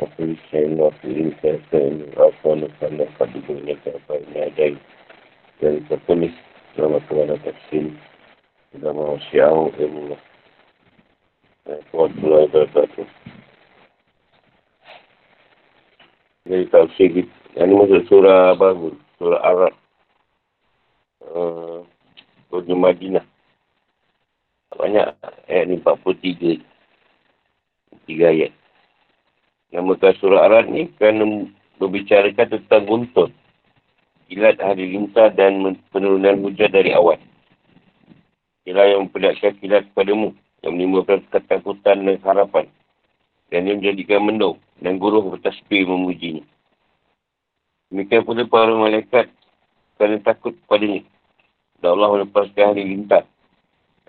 Tapi saya nak pilih saya tanya apa nak sana pada dunia apa ada dan tertulis dalam tuan atas sin dalam usiau ilmu kuat pulau itu jadi dari tafsir ini maksud surah apa surah Arab Tujuh Madinah banyak ayat ni 43 3 ayat Namakan surah Arab ni kerana berbicarakan tentang buntut. Kilat hari lintar dan penurunan hujan dari awal. Kilat yang memperlihatkan kilat kepadamu. Yang menimbulkan ketakutan dan harapan. Dan dia menjadikan mendung. Dan guru bertasbih memujinya. Demikian pula para malaikat kerana takut kepadanya. Dan Allah melepaskan hari lintas.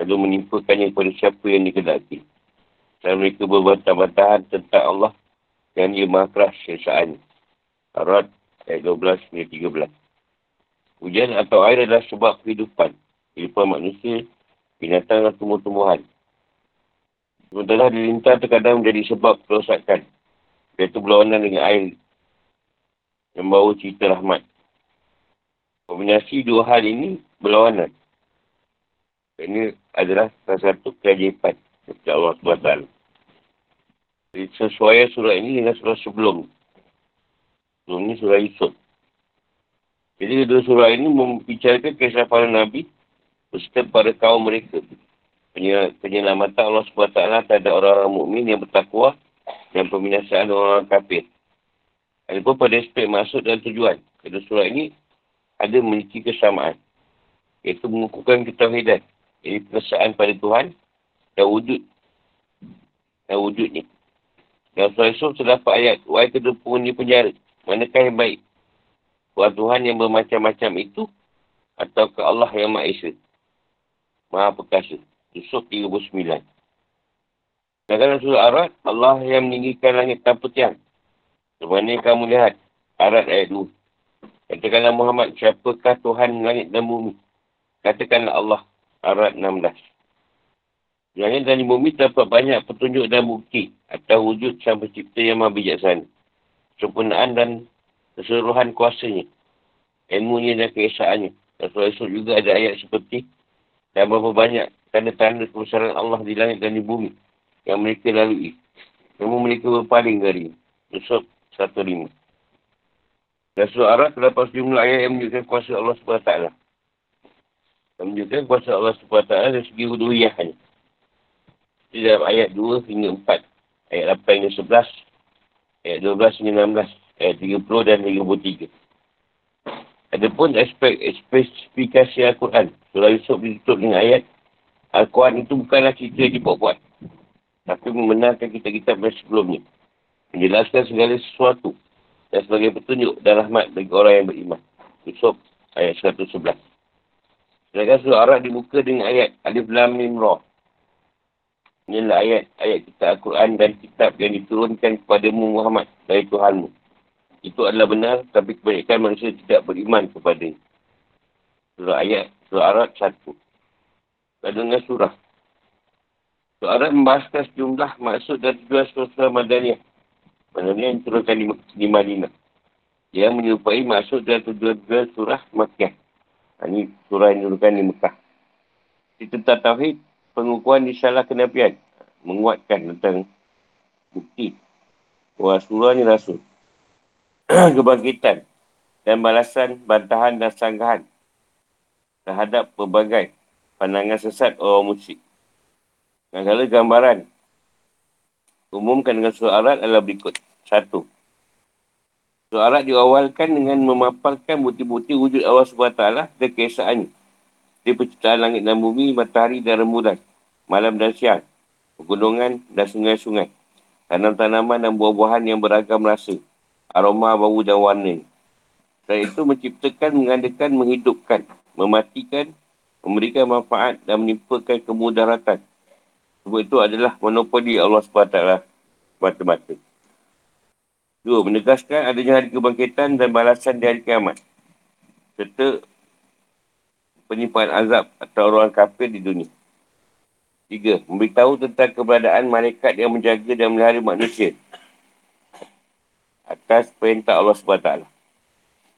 Lalu menimpakannya kepada siapa yang dikedaki. Dan mereka berbantah-bantahan tentang Allah yang dia maha keras syaisaannya. Arad ayat 12 hingga 13. Hujan atau air adalah sebab kehidupan. Kehidupan manusia, binatang dan tumbuh-tumbuhan. Sementara di lintas terkadang menjadi sebab kerosakan. Iaitu berlawanan dengan air yang bawa cerita rahmat. Kombinasi dua hal ini berlawanan. Ini adalah salah satu kepada Allah SWT. Sesuai surah ini dengan surah sebelum. Sebelum ini surah Yusuf. Jadi kedua surah ini membicarakan kisah para Nabi beserta para kaum mereka. Penyelamatan Allah SWT terhadap orang-orang mukmin yang bertakwa dan peminasaan orang-orang kafir. Adapun pada aspek maksud dan tujuan. Kedua surah ini ada memiliki kesamaan. Iaitu mengukuhkan ketauhidan. Jadi perasaan pada Tuhan dan wujud. Dan wujud Dan surah Yusuf terdapat ayat. Wahai kedua penghuni penjara. Manakah yang baik? Tuhan Tuhan yang bermacam-macam itu atau ke Allah yang Maha Esa. Maha Perkasa. Yusuf 39. Dalam surah Arad, Allah yang meninggikan langit tanpa tiang. Sebenarnya kamu lihat Arad ayat 2. Katakanlah Muhammad, siapakah Tuhan langit dan bumi? Katakanlah Allah. Arad 16. Langit dan bumi terdapat banyak petunjuk dan bukti atau wujud sang pencipta yang maha bijaksana. Sempurnaan dan keseluruhan kuasanya. Ilmunya dan keesaannya. Rasulullah Yusuf juga ada ayat seperti dan berapa banyak tanda-tanda kebesaran Allah di langit dan di bumi yang mereka lalui. Namun mereka berpaling dari Yusuf 1.5. Dan surah Arab terdapat sejumlah ayat yang menunjukkan kuasa Allah SWT. Yang menunjukkan kuasa Allah SWT dari segi huduiyahnya. Di dalam ayat 2 hingga 4. Ayat 8 hingga 11. Ayat 12 hingga 16. Ayat 30 dan 33. Adapun aspek spesifikasi Al-Quran. Surah Yusuf ditutup dengan ayat. Al-Quran itu bukanlah cerita yang dibuat-buat. Tapi membenarkan kita-kita sebelumnya. Menjelaskan segala sesuatu. Dan sebagai petunjuk dan rahmat bagi orang yang beriman. Yusuf ayat 111. Sedangkan surah Arab dibuka dengan ayat Alif Lam Mim Ra. Inilah ayat ayat kita Al-Quran dan kitab yang diturunkan kepadamu Muhammad dari Tuhanmu. Itu adalah benar tapi kebanyakan manusia tidak beriman kepada Surah ayat Surah Arab 1. Dan surah. Surah Arab membahaskan sejumlah maksud dan tujuan surah Madaniyah. Maksudnya yang turunkan di, di Madinah. Yang menyerupai maksud dan tujuan-tujuan surah Makkah. Ini surah yang turunkan di Mekah. Tentang Tauhid, pengukuhan di salah kenabian. Menguatkan tentang bukti. Surah ni rasul. Kebangkitan. Dan balasan, bantahan dan sanggahan. Terhadap berbagai pandangan sesat orang musyrik. Segala gambaran umumkan dengan surah Arad adalah berikut. Satu. Surah Arad diawalkan dengan memaparkan bukti-bukti wujud Allah SWT dan keesaannya. Di penciptaan langit dan bumi, matahari dan rembulan, malam dan siang, pegunungan dan sungai-sungai, tanam-tanaman dan buah-buahan yang beragam rasa, aroma, bau dan warna. Dan itu menciptakan, mengadakan, menghidupkan, mematikan, memberikan manfaat dan menimpakan kemudaratan. Sebab itu adalah monopoli Allah SWT mata-mata. Dua, menegaskan adanya hari kebangkitan dan balasan di hari kiamat. Serta penyimpangan azab atau orang kafir di dunia. Tiga, memberitahu tentang keberadaan malaikat yang menjaga dan melihara manusia. Atas perintah Allah SWT.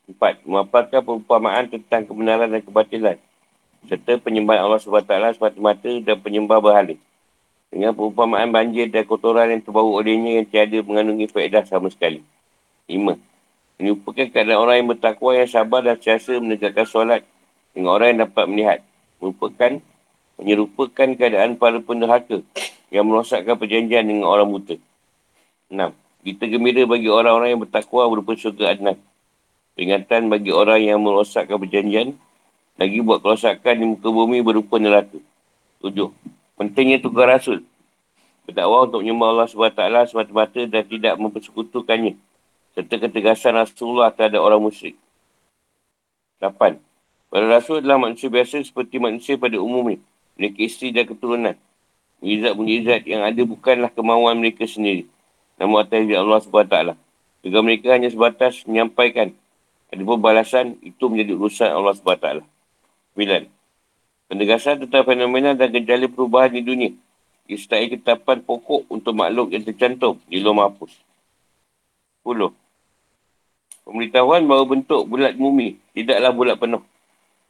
Empat, memaparkan perumpamaan tentang kebenaran dan kebatilan. Serta penyembahan Allah SWT semata-mata dan penyembah berhala dengan perumpamaan banjir dan kotoran yang terbau olehnya yang tiada mengandungi faedah sama sekali. Lima. Menyupakan keadaan orang yang bertakwa yang sabar dan siasa menegakkan solat dengan orang yang dapat melihat. Merupakan, menyerupakan keadaan para penderhaka yang merosakkan perjanjian dengan orang buta. Enam. Kita gembira bagi orang-orang yang bertakwa berupa syurga adnan. Peringatan bagi orang yang merosakkan perjanjian lagi buat kerosakan di muka bumi berupa neraka. Tujuh. Pentingnya tugas Rasul. Berdakwah untuk menyembah Allah SWT semata-mata dan tidak mempersekutukannya. Serta ketegasan Rasulullah terhadap orang musyrik. 8. Para Rasul adalah manusia biasa seperti manusia pada umumnya. Mereka isteri dan keturunan. Mujizat-mujizat yang ada bukanlah kemauan mereka sendiri. Namun atas Allah SWT. Juga mereka hanya sebatas menyampaikan. Ada pun balasan, itu menjadi urusan Allah SWT. 9. Penegasan tentang fenomena dan gejala perubahan di dunia. Istilah ketapan pokok untuk makhluk yang tercantum di luar mahfuz. 10. Pemberitahuan bahawa bentuk bulat bumi tidaklah bulat penuh.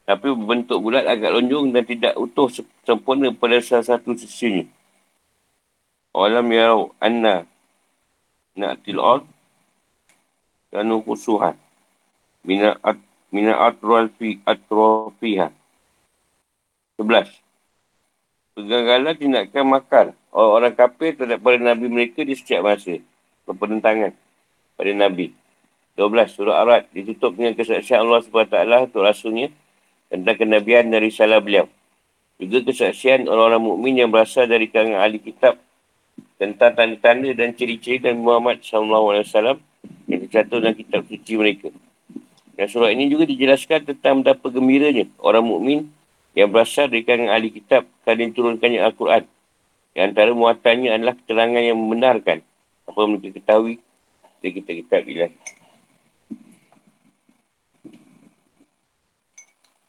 Tapi bentuk bulat agak lonjong dan tidak utuh sempurna pada salah satu sisinya. Alam yarau anna na'til ard kanu kusuhan mina'at mina'at fi atrofiha Sebelas. Kegagalan tindakan makar orang-orang kafir terhadap para Nabi mereka di setiap masa. Perpenentangan pada Nabi. Dua belas. Surah Arad ditutup dengan kesaksian Allah SWT untuk Rasulnya tentang kenabian dari salah beliau. Juga kesaksian orang-orang mukmin yang berasal dari kalangan ahli kitab tentang tanda-tanda dan ciri-ciri dan Muhammad SAW yang tercatat dalam kitab suci mereka. Dan surah ini juga dijelaskan tentang betapa gembiranya orang mukmin yang berasal dari kalangan ahli kitab kerana diturunkannya Al-Quran. Yang antara muatannya adalah keterangan yang membenarkan apa yang mereka ketahui dari kitab-kitab ilahi.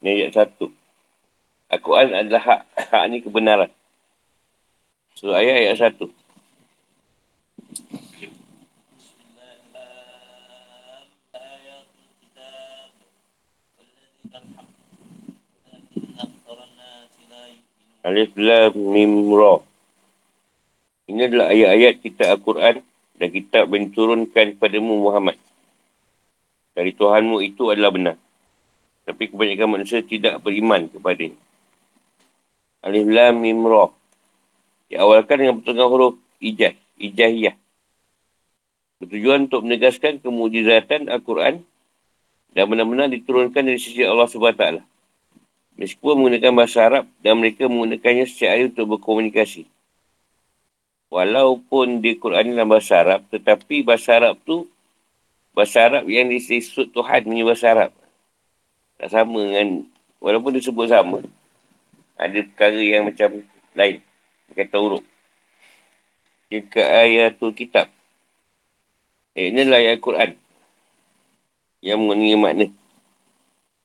Ini ayat satu. Al-Quran adalah hak, hak ini kebenaran. Surah ayat ayat satu. Alif Lam Mim Ra. Ini adalah ayat-ayat kitab Al-Quran dan kitab yang diturunkan kepadamu Muhammad. Dari Tuhanmu itu adalah benar. Tapi kebanyakan manusia tidak beriman kepada ini. Alif Lam Mim Ra. Diawalkan dengan pertengahan huruf Ijah, Ijahiyah. Bertujuan untuk menegaskan kemujizatan Al-Quran dan benar-benar diturunkan dari sisi Allah SWT. Meskipun menggunakan bahasa Arab dan mereka menggunakannya secara untuk berkomunikasi. Walaupun di Quran dalam bahasa Arab, tetapi bahasa Arab tu bahasa Arab yang disebut Tuhan punya bahasa Arab. Tak sama dengan, walaupun disebut sama, ada perkara yang macam lain. Kata huruf. Jika ayatul kitab. Eh, inilah ayat Quran. Yang mengenai makna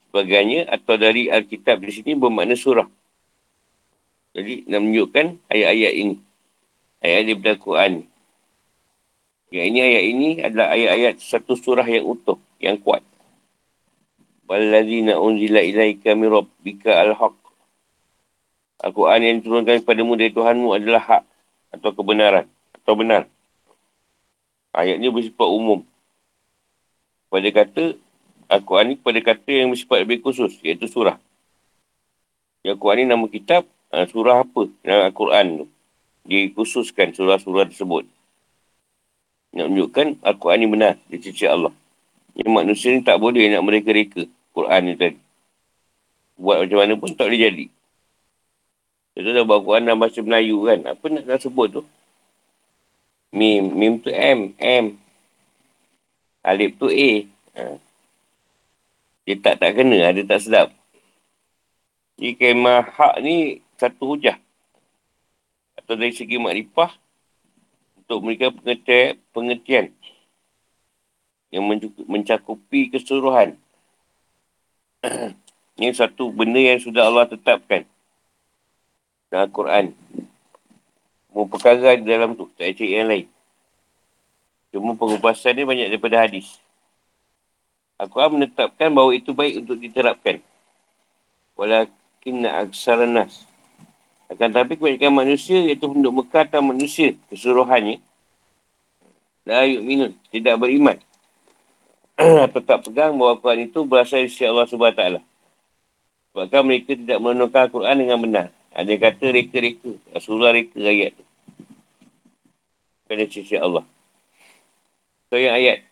sebagainya atau dari Alkitab di sini bermakna surah. Jadi nak menunjukkan ayat-ayat ini. Ayat di dalam Quran. Yang ini ayat ini adalah ayat-ayat satu surah yang utuh, yang kuat. Walladzina unzila ilaika min rabbika al-haq. Al-Quran yang diturunkan kepadamu dari Tuhanmu adalah hak atau kebenaran atau benar. Ayat ini bersifat umum. Pada kata Al-Quran ni kepada kata yang bersifat lebih khusus, iaitu surah. Al-Quran ni nama kitab, uh, surah apa dalam Al-Quran tu. Dikhususkan surah-surah tersebut. Nak menunjukkan Al-Quran ni benar di sisi Allah. Yang manusia ni tak boleh nak mereka reka Quran ni tadi. Buat macam mana pun tak boleh jadi. Kita dah buat Quran dalam bahasa Melayu kan. Apa nak, nak sebut tu? Mim. Mim tu M. M. Alif tu A. Ha. Dia tak tak kena, ada tak sedap. Jadi kemah hak ni satu hujah. Atau dari segi makrifah, untuk mereka pengertian, pengertian yang mencakupi keseluruhan. Ini satu benda yang sudah Allah tetapkan dalam Al-Quran. Di dalam tu, tak cari yang lain. Cuma pengupasan ni banyak daripada hadis. Al-Quran menetapkan bahawa itu baik untuk diterapkan. Walakin aksaran nas. Akan tapi kebanyakan manusia, iaitu penduduk Mekah atau manusia keseluruhannya, dah yuk minun, tidak beriman. tak pegang bahawa Al-Quran itu berasal dari Allah SWT. Sebabkan mereka tidak menentukan Al-Quran dengan benar. Ada kata reka-reka. Rasulullah reka ayat tu. Bukan sisi Allah. So yang ayat.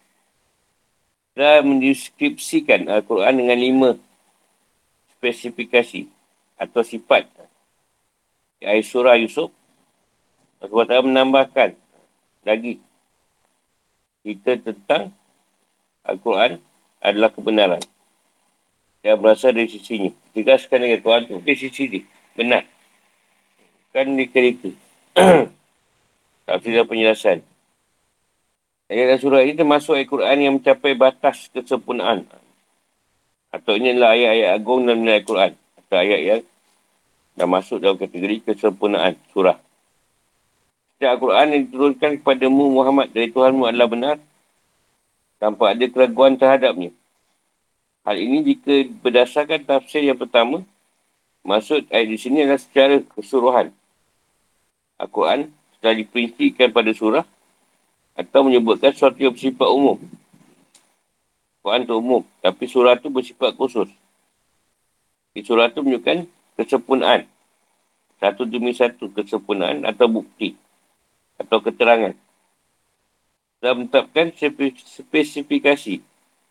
Kita mendeskripsikan Al-Quran dengan lima spesifikasi atau sifat. Ayat surah Yusuf. Allah menambahkan lagi kita tentang Al-Quran adalah kebenaran yang berasal dari sisinya. Tegaskan dengan Tuhan tu dari sisi dia. Benar. Kan dia kereta. Tafsir dan penjelasan. Ayat surah ini termasuk Al-Quran yang mencapai batas kesempurnaan. Atau ini adalah ayat-ayat agung dalam Al-Quran. Atau ayat yang dah masuk dalam kategori kesempurnaan surah. Setiap Al-Quran yang diturunkan kepadamu Muhammad dari Tuhanmu adalah benar. Tanpa ada keraguan terhadapnya. Hal ini jika berdasarkan tafsir yang pertama, maksud ayat di sini adalah secara keseluruhan. Al-Quran telah diperincikan pada surah atau menyebutkan sesuatu yang bersifat umum. Quran itu umum, tapi surah itu bersifat khusus. Di surah itu menunjukkan kesempurnaan. Satu demi satu kesempurnaan atau bukti atau keterangan. Telah menetapkan spesifikasi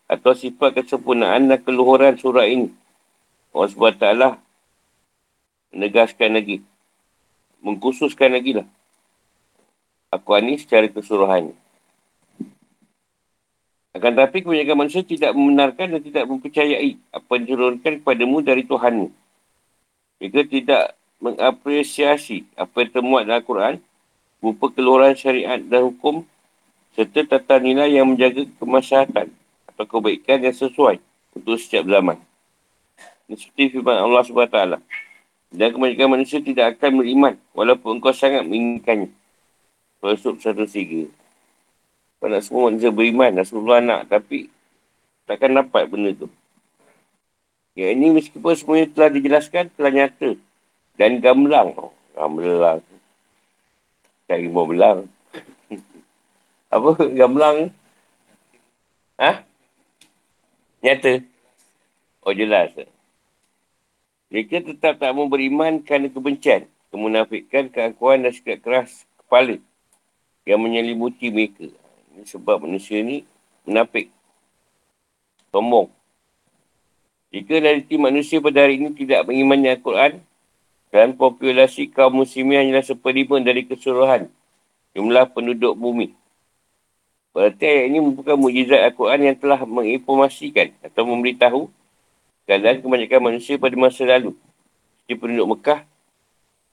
atau sifat kesempurnaan dan keluhuran surah ini. Allah SWT menegaskan lagi. Mengkhususkan lagi lah. Aku ini secara keseluruhan. Akan tetapi kebanyakan manusia tidak membenarkan dan tidak mempercayai apa yang diturunkan kepadamu dari Tuhan. Mereka tidak mengapresiasi apa yang termuat dalam Al-Quran berupa keluaran syariat dan hukum serta tata nilai yang menjaga kemaslahatan atau kebaikan yang sesuai untuk setiap zaman. Ini seperti firman Allah SWT. Dan kebanyakan manusia tidak akan beriman walaupun engkau sangat menginginkannya. Rasul satu tiga. Kau nak semua manusia beriman, Rasulullah nak tapi takkan dapat benda tu. Ya ini meskipun semuanya telah dijelaskan, telah nyata. Dan gamblang. Oh, gamblang. Cari mau belang. Apa gamblang? Ha? Nyata. Oh jelas. Mereka tetap tak mau beriman kerana kebencian, kemunafikan, keakuan dan sikap keras kepala yang menyelimuti mereka. Ini sebab manusia ni menafik. Sombong. Jika tim manusia pada hari ini tidak mengimani Al-Quran dan populasi kaum muslimin hanyalah seperlima dari keseluruhan jumlah penduduk bumi. Berarti ayat ini merupakan mujizat Al-Quran yang telah menginformasikan atau memberitahu keadaan kebanyakan manusia pada masa lalu. Seperti penduduk Mekah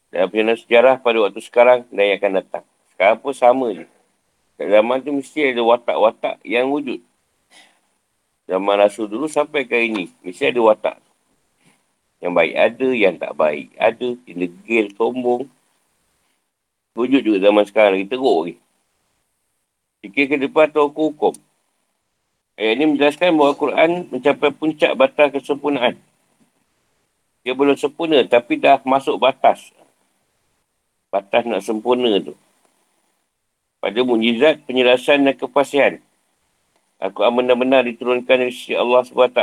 dan perjalanan sejarah pada waktu sekarang dan yang akan datang. Sekarang pun sama je. Kat zaman tu mesti ada watak-watak yang wujud. Zaman Rasul dulu sampai ke ini, mesti ada watak. Yang baik ada, yang tak baik ada, yang degil, sombong. Wujud juga zaman sekarang lagi teruk lagi. Fikir ke depan atau hukum. Ayat ini menjelaskan bahawa Al-Quran mencapai puncak batas kesempurnaan. Dia belum sempurna tapi dah masuk batas. Batas nak sempurna tu. Pada mujizat, penjelasan dan kepastian. Al-Quran benar-benar diturunkan dari sisi Allah SWT.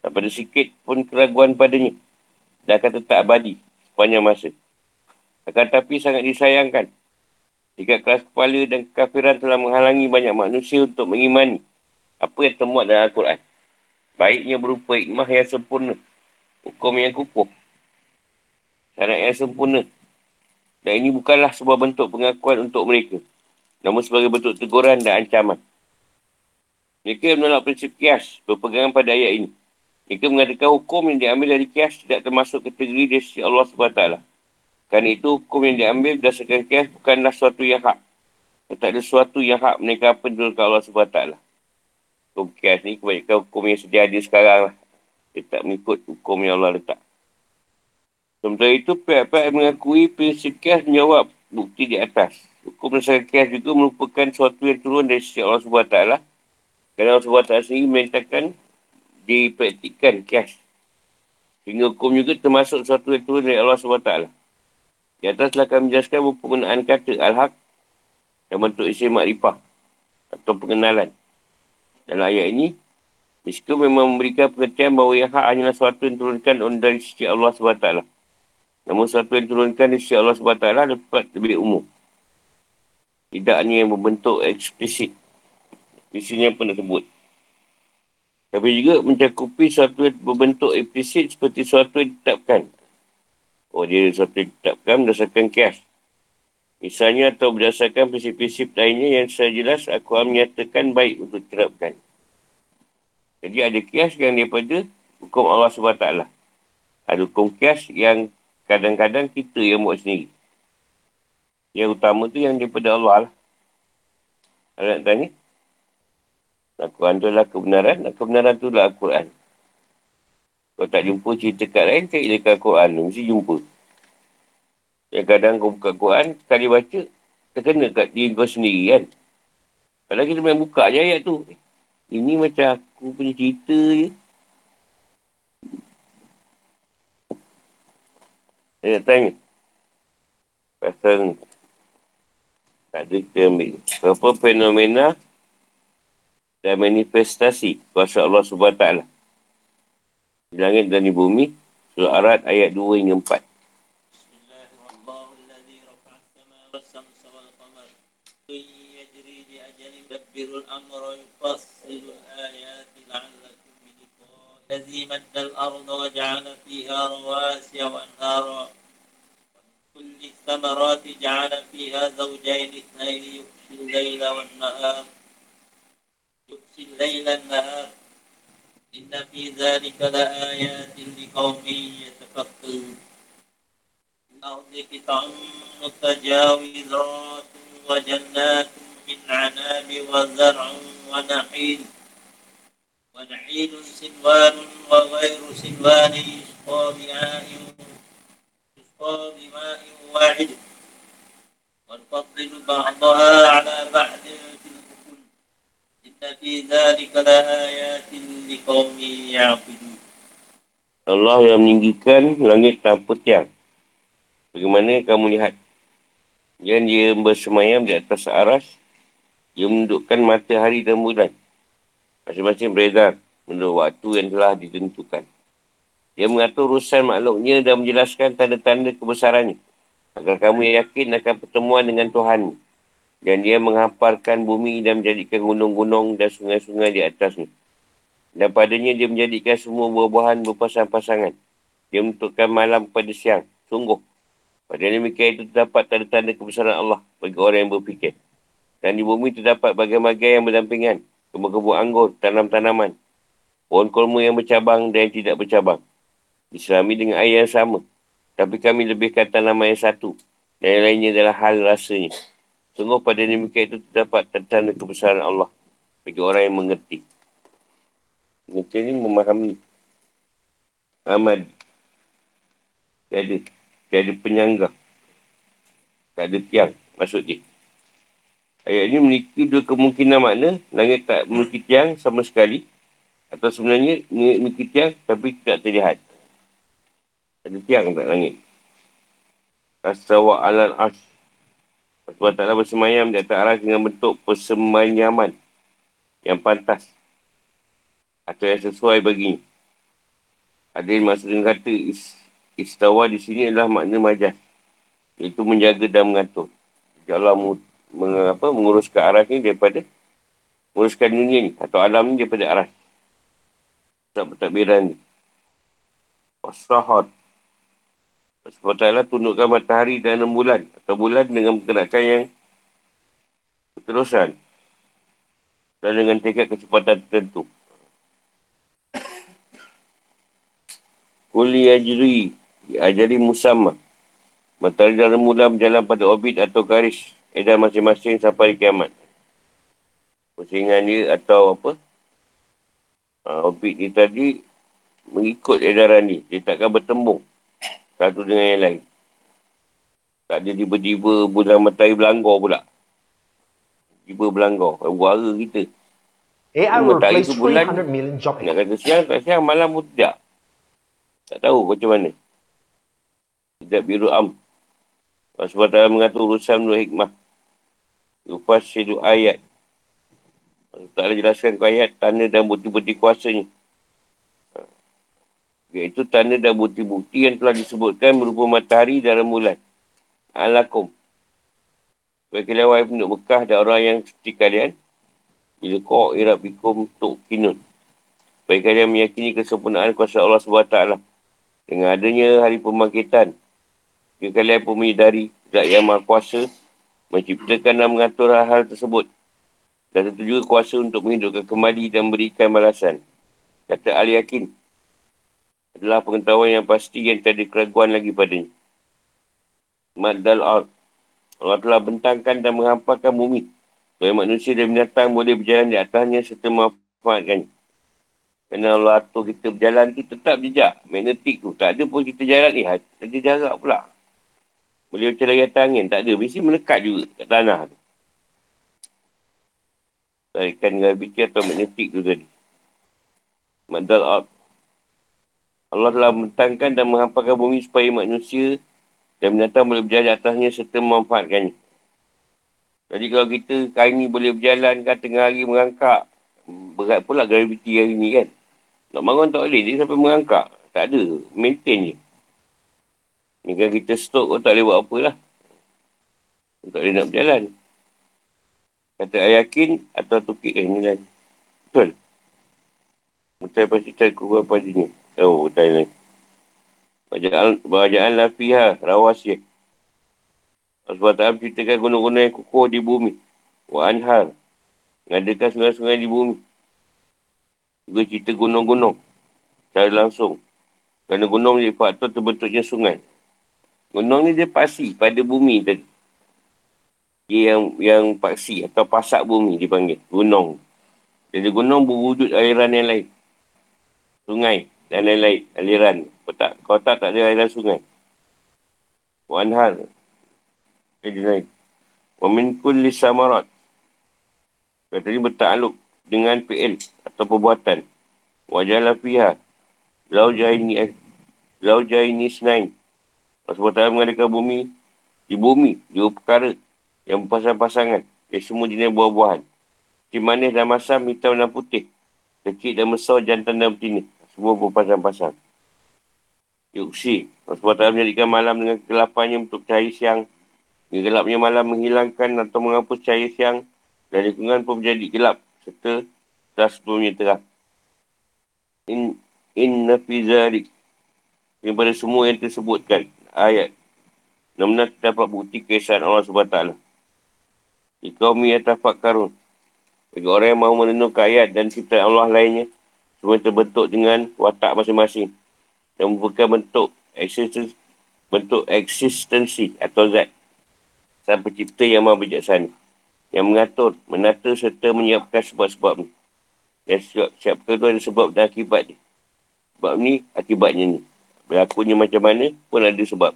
Tak pada sikit pun keraguan padanya. Dan akan tetap abadi sepanjang masa. Akan tapi sangat disayangkan jika keras kepala dan kekafiran telah menghalangi banyak manusia untuk mengimani apa yang termuat dalam Al-Quran. Baiknya berupa hikmah yang sempurna. Hukum yang kukuh. Syarat yang sempurna. Dan ini bukanlah sebuah bentuk pengakuan untuk mereka. Namun sebagai bentuk teguran dan ancaman. Mereka menolak prinsip kias berpegangan pada ayat ini. Mereka mengatakan hukum yang diambil dari kias tidak termasuk kategori dari Allah SWT. Kerana itu hukum yang diambil berdasarkan kias bukanlah suatu yang hak. Tak ada sesuatu yang hak mereka apa dulu Allah SWT. Hukum kias ni kebanyakan hukum yang sedia ada sekarang lah. Dia tak mengikut hukum yang Allah letak. Sementara itu, pihak-pihak mengakui prinsip kias menjawab bukti di atas. Hukum berdasarkan kias juga merupakan sesuatu yang turun dari sisi Allah SWT. Kerana Allah SWT sendiri menyatakan dipraktikkan kias. Sehingga hukum juga termasuk sesuatu yang turun dari Allah SWT. Di atas telah kami menjelaskan penggunaan kata al-haq yang bentuk isi makrifah atau pengenalan. Dalam ayat ini, Misku memang memberikan pengertian bahawa yang hak hanyalah sesuatu yang turunkan dari sisi Allah SWT. Namun sesuatu yang turunkan dari sisi Allah SWT dapat lebih umum. Tidak hanya yang berbentuk eksplisit. Di sini pun tersebut. Tapi juga mencakupi sesuatu yang berbentuk eksplisit seperti sesuatu yang ditetapkan. Oh, dia yang ditetapkan berdasarkan kias. Misalnya atau berdasarkan prinsip-prinsip lainnya yang secara jelas aku menyatakan baik untuk diterapkan. Jadi ada kias yang daripada hukum Allah SWT. Ada hukum kias yang kadang-kadang kita yang buat sendiri. Yang utama tu yang daripada Allah lah. Ada nak tanya? Al-Quran tu adalah kebenaran. Kebenaran tu adalah Al-Quran. Kalau tak jumpa cerita kat lain, cari dekat Al-Quran. Mesti jumpa. Yang kadang kau buka Al-Quran, sekali baca, terkena kat diri kau sendiri kan. Padahal kita main buka je ayat tu. Ini macam aku punya cerita je. Saya nak tanya. Pasal tak ada kita ambil. Berapa fenomena dan manifestasi kuasa Allah SWT di langit dan di bumi surah Arad ayat 2 hingga 4. يدبر الأمر يفصل الآيات لعلكم بلقاء الذي مد الأرض وجعل فيها رواسي وأنهارا كل الثمرات جعل فيها زوجين اثنين يغشي الليل والنهار يغشي الليل النهار إن في ذلك لآيات لقوم يتفكرون الأرض قطع متجاوزات وجنات من عناب وزرع ونحيل ونحيل سنوان وغير سنوان يسقى بماء يسقى بماء واحد. ونفضل بعضها على بعض في ذلك لآيات لقوم يعقلون Allah yang meninggikan langit tanpa tiang. Bagaimana kamu lihat? Yang dia bersemayam di atas aras ia menundukkan matahari dan bulan. Masing-masing beredar menurut waktu yang telah ditentukan. Dia mengatur urusan makhluknya dan menjelaskan tanda-tanda kebesarannya. Agar kamu yakin akan pertemuan dengan Tuhan. Dan dia menghamparkan bumi dan menjadikan gunung-gunung dan sungai-sungai di atasnya. Dan padanya dia menjadikan semua buah-buahan berpasang-pasangan. Dia menentukan malam pada siang. Sungguh. Pada demikian itu terdapat tanda-tanda kebesaran Allah bagi orang yang berfikir. Dan di bumi terdapat bagai-bagai yang berdampingan. Kebun-kebun anggur, tanam-tanaman. Pohon kolmu yang bercabang dan yang tidak bercabang. Islami dengan air yang sama. Tapi kami lebihkan tanaman yang satu. Dan yang lainnya adalah hal rasanya. Sungguh pada demikian itu terdapat tanda kebesaran Allah. Bagi orang yang mengerti. Mengerti ini memahami. Ahmad. Tiada. Tiada penyangga. Tak ada tiang. Maksud dia. Ayat ini memiliki dua kemungkinan makna. Langit tak memiliki tiang sama sekali. Atau sebenarnya memiliki tiang tapi tidak terlihat. Ada tiang tak langit. Asawa alal as. Allah Ta'ala bersemayam di atas arah dengan bentuk persemayaman yang pantas. Atau yang sesuai baginya. Ada yang dengan kata istawa di sini adalah makna majaz. Iaitu menjaga dan mengatur. Allah mengapa menguruskan arah ni daripada menguruskan dunia ni atau alam ni daripada arah tak bertakbiran ni wasahat Allah tundukkan matahari dan bulan atau bulan dengan pergerakan yang berterusan dan dengan tekad kecepatan tertentu. Kuli ajri, ajari musamma. Matahari dan rembulan berjalan pada orbit atau garis edan masing-masing sampai kiamat. Pusingan dia atau apa? Ha, orbit ni tadi mengikut edaran ni. Dia takkan bertembung satu dengan yang lain. Tak ada tiba-tiba bulan matahari berlanggar pula. Tiba berlanggar. Suara kita. AI will replace 300 million job. Nak kata siang, tak siang, malam pun tidak. Tak tahu macam mana. Tidak biru am. Sebab tak mengatur urusan menurut hikmah. Lepas hidup ayat. Tak ada jelaskan ke ayat, tanda dan bukti-bukti kuasanya. Iaitu tanda dan bukti-bukti yang telah disebutkan berupa matahari dan rembulan alakum. Bagi wahai penduduk Mekah dan orang yang seperti kalian, bila kau irab bikum tuk kinun. Bagi kalian meyakini kesempurnaan kuasa Allah SWT dengan adanya hari pembangkitan. Jika kalian pun menyedari zat yang maha kuasa menciptakan dan mengatur hal-hal tersebut. Dan tentu juga kuasa untuk menghidupkan kembali dan berikan balasan. Kata Ali Yakin adalah pengetahuan yang pasti yang tak ada keraguan lagi padanya. Maddal Ard. Allah telah bentangkan dan menghampakan bumi. Supaya manusia dan binatang boleh berjalan di atasnya serta memanfaatkan. Kerana Allah atur kita berjalan tu tetap jejak. Magnetik tu. Tak ada pun kita jalan ni. Ada jarak pula. Boleh macam lagi atas angin. Tak ada. Mesti melekat juga kat tanah tu. Tarikan graviti atau magnetik tu tadi. Maddal Ard. Allah telah bentangkan dan menghampakan bumi supaya manusia dan binatang boleh berjalan atasnya serta memanfaatkannya. Jadi kalau kita kali ni boleh berjalan kan tengah hari mengangkak. Berat pula graviti hari ni kan. Nak bangun tak boleh. Dia sampai mengangkak. Tak ada. Maintain je. Ni kan kita stop pun tak boleh buat apa lah. Tak boleh nak berjalan. Kata saya yakin atau tukik eh, ni lah. Betul. Betul pasti cari kurang pada ni. Oh, ni. Bacaan, bacaan lafiha, rawasya. Sebab tak ceritakan gunung-gunung yang kukuh di bumi. Wa anhar. Ngadakan sungai-sungai di bumi. Juga cerita gunung-gunung. Secara langsung. Kerana gunung menjadi faktor terbentuknya sungai. Gunung ni dia pasti pada bumi tadi. Dia yang yang paksi atau pasak bumi dipanggil. Gunung. Jadi gunung berwujud aliran yang lain. Sungai dan lain-lain. Aliran. Kau tak, kau tak, ada aliran sungai. Wan hal. Jadi naik. Wa min kulli samarat. Kata ni bertakluk dengan PL atau perbuatan. Wajalah fiha. Lau jaini eh. Lau jaini senain. Tak mengadakan bumi. Di bumi. Dua perkara. Yang berpasang-pasangan. Yang semua jenis buah-buahan. Di manis dan masam, hitam dan putih. Kecil dan besar, jantan dan betina. Semua berpasang-pasang. Yuksi. Sebab tak menjadikan malam dengan kegelapannya untuk cahaya siang. Gelapnya malam menghilangkan atau menghapus cahaya siang. Dan lingkungan pun menjadi gelap. Serta dah sebelumnya terang. In, inna fi zalik. Daripada semua yang tersebutkan. Ayat. Benar-benar dapat bukti kesan Allah SWT. Atafak karun. Bagi orang yang mahu menenung ayat dan cipta Allah lainnya. Semua terbentuk dengan watak masing-masing yang merupakan bentuk eksistensi, bentuk eksistensi atau zat sang pencipta yang maha bijaksana yang mengatur, menata serta menyiapkan sebab-sebab ni. Dan siap kedua ada sebab dan akibat ni. Sebab ni, akibatnya ni. Berlakunya macam mana pun ada sebab.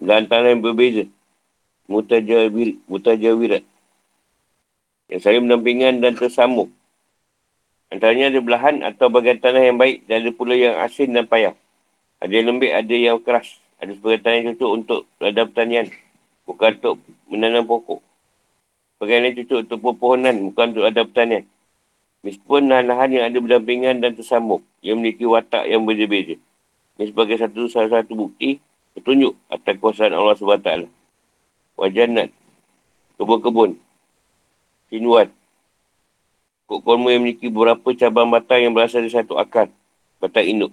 Dan antara yang berbeza. Mutajawir, mutajawirat. Yang saling menampingan dan tersambung. Antaranya ada belahan atau bagian tanah yang baik dan ada pula yang asin dan payah. Ada yang lembik, ada yang keras. Ada sebagian tanah yang cocok untuk ladang pertanian. Bukan untuk menanam pokok. Bagian yang cocok untuk pepohonan, bukan untuk ladang pertanian. Meskipun lahan-lahan yang ada berdampingan dan tersambung, yang memiliki watak yang berbeza-beza. Ini sebagai satu salah satu bukti, petunjuk atas kuasaan Allah SWT. Wajanat, kebun-kebun, sinuan, Kok korma yang memiliki beberapa cabang batang yang berasal dari satu akar. Batang induk.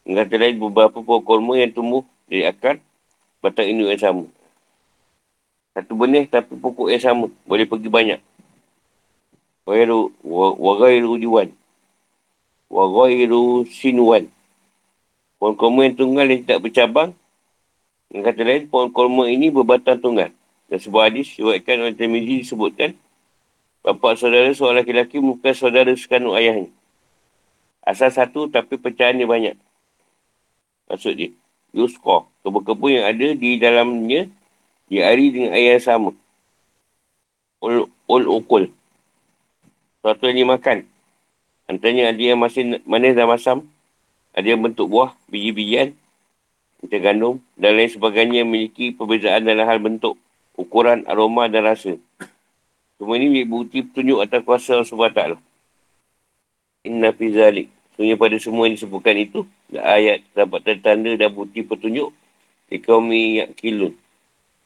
Dengan kata lain, beberapa pokok korma yang tumbuh dari akar batang induk yang sama. Satu benih tapi pokok yang sama. Boleh pergi banyak. Wagairu, wagairu juwan. Wagairu sinuan. Pohon kurma yang tunggal yang tidak bercabang. Dengan kata lain, pohon kurma ini berbatang tunggal. Dan sebuah hadis, diwakilkan oleh Tirmidhi disebutkan, Bapak saudara seorang lelaki bukan saudara sekandung ayahnya. Asal satu tapi pecahannya banyak. Maksud dia. Yusko. Kebun-kebun yang ada di dalamnya diari dengan air yang sama. Ul, ul ukul. Suatu yang dimakan. Antaranya ada yang masih manis dan masam. Ada yang bentuk buah, biji-bijian, macam gandum dan lain sebagainya memiliki perbezaan dalam hal bentuk, ukuran, aroma dan rasa. Semua ini bukti petunjuk atas kuasa Allah SWT. Inna fi zalik. Sebenarnya pada semua yang disebutkan itu, ayat dapat tanda dan bukti petunjuk di kaum yang kilun.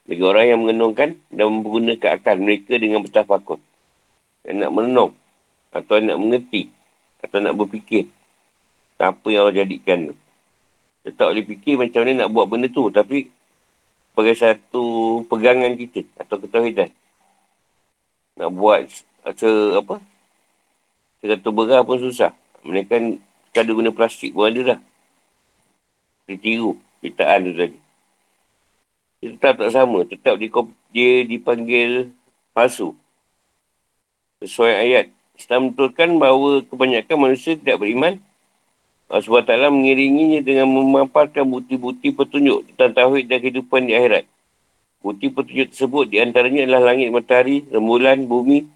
Bagi orang yang mengenungkan dan menggunakan akal mereka dengan bertafakur. Yang nak menenung atau nak mengerti atau nak berfikir apa yang Allah jadikan tu. Dia tak boleh fikir macam mana nak buat benda tu. Tapi, sebagai satu pegangan kita atau ketahuidan. Nak buat se apa? Sekatu berah pun susah. Mereka kan kada guna plastik pun ada dah. Dia tiru. Kitaan tu tadi. Dia tetap tak sama. Tetap dia, dia dipanggil palsu. Sesuai ayat. Islam betulkan bahawa kebanyakan manusia tidak beriman Allah SWT mengiringinya dengan memaparkan bukti-bukti petunjuk tentang tauhid dan kehidupan di akhirat. Bukti petunjuk tersebut di antaranya adalah langit matahari, rembulan, bumi,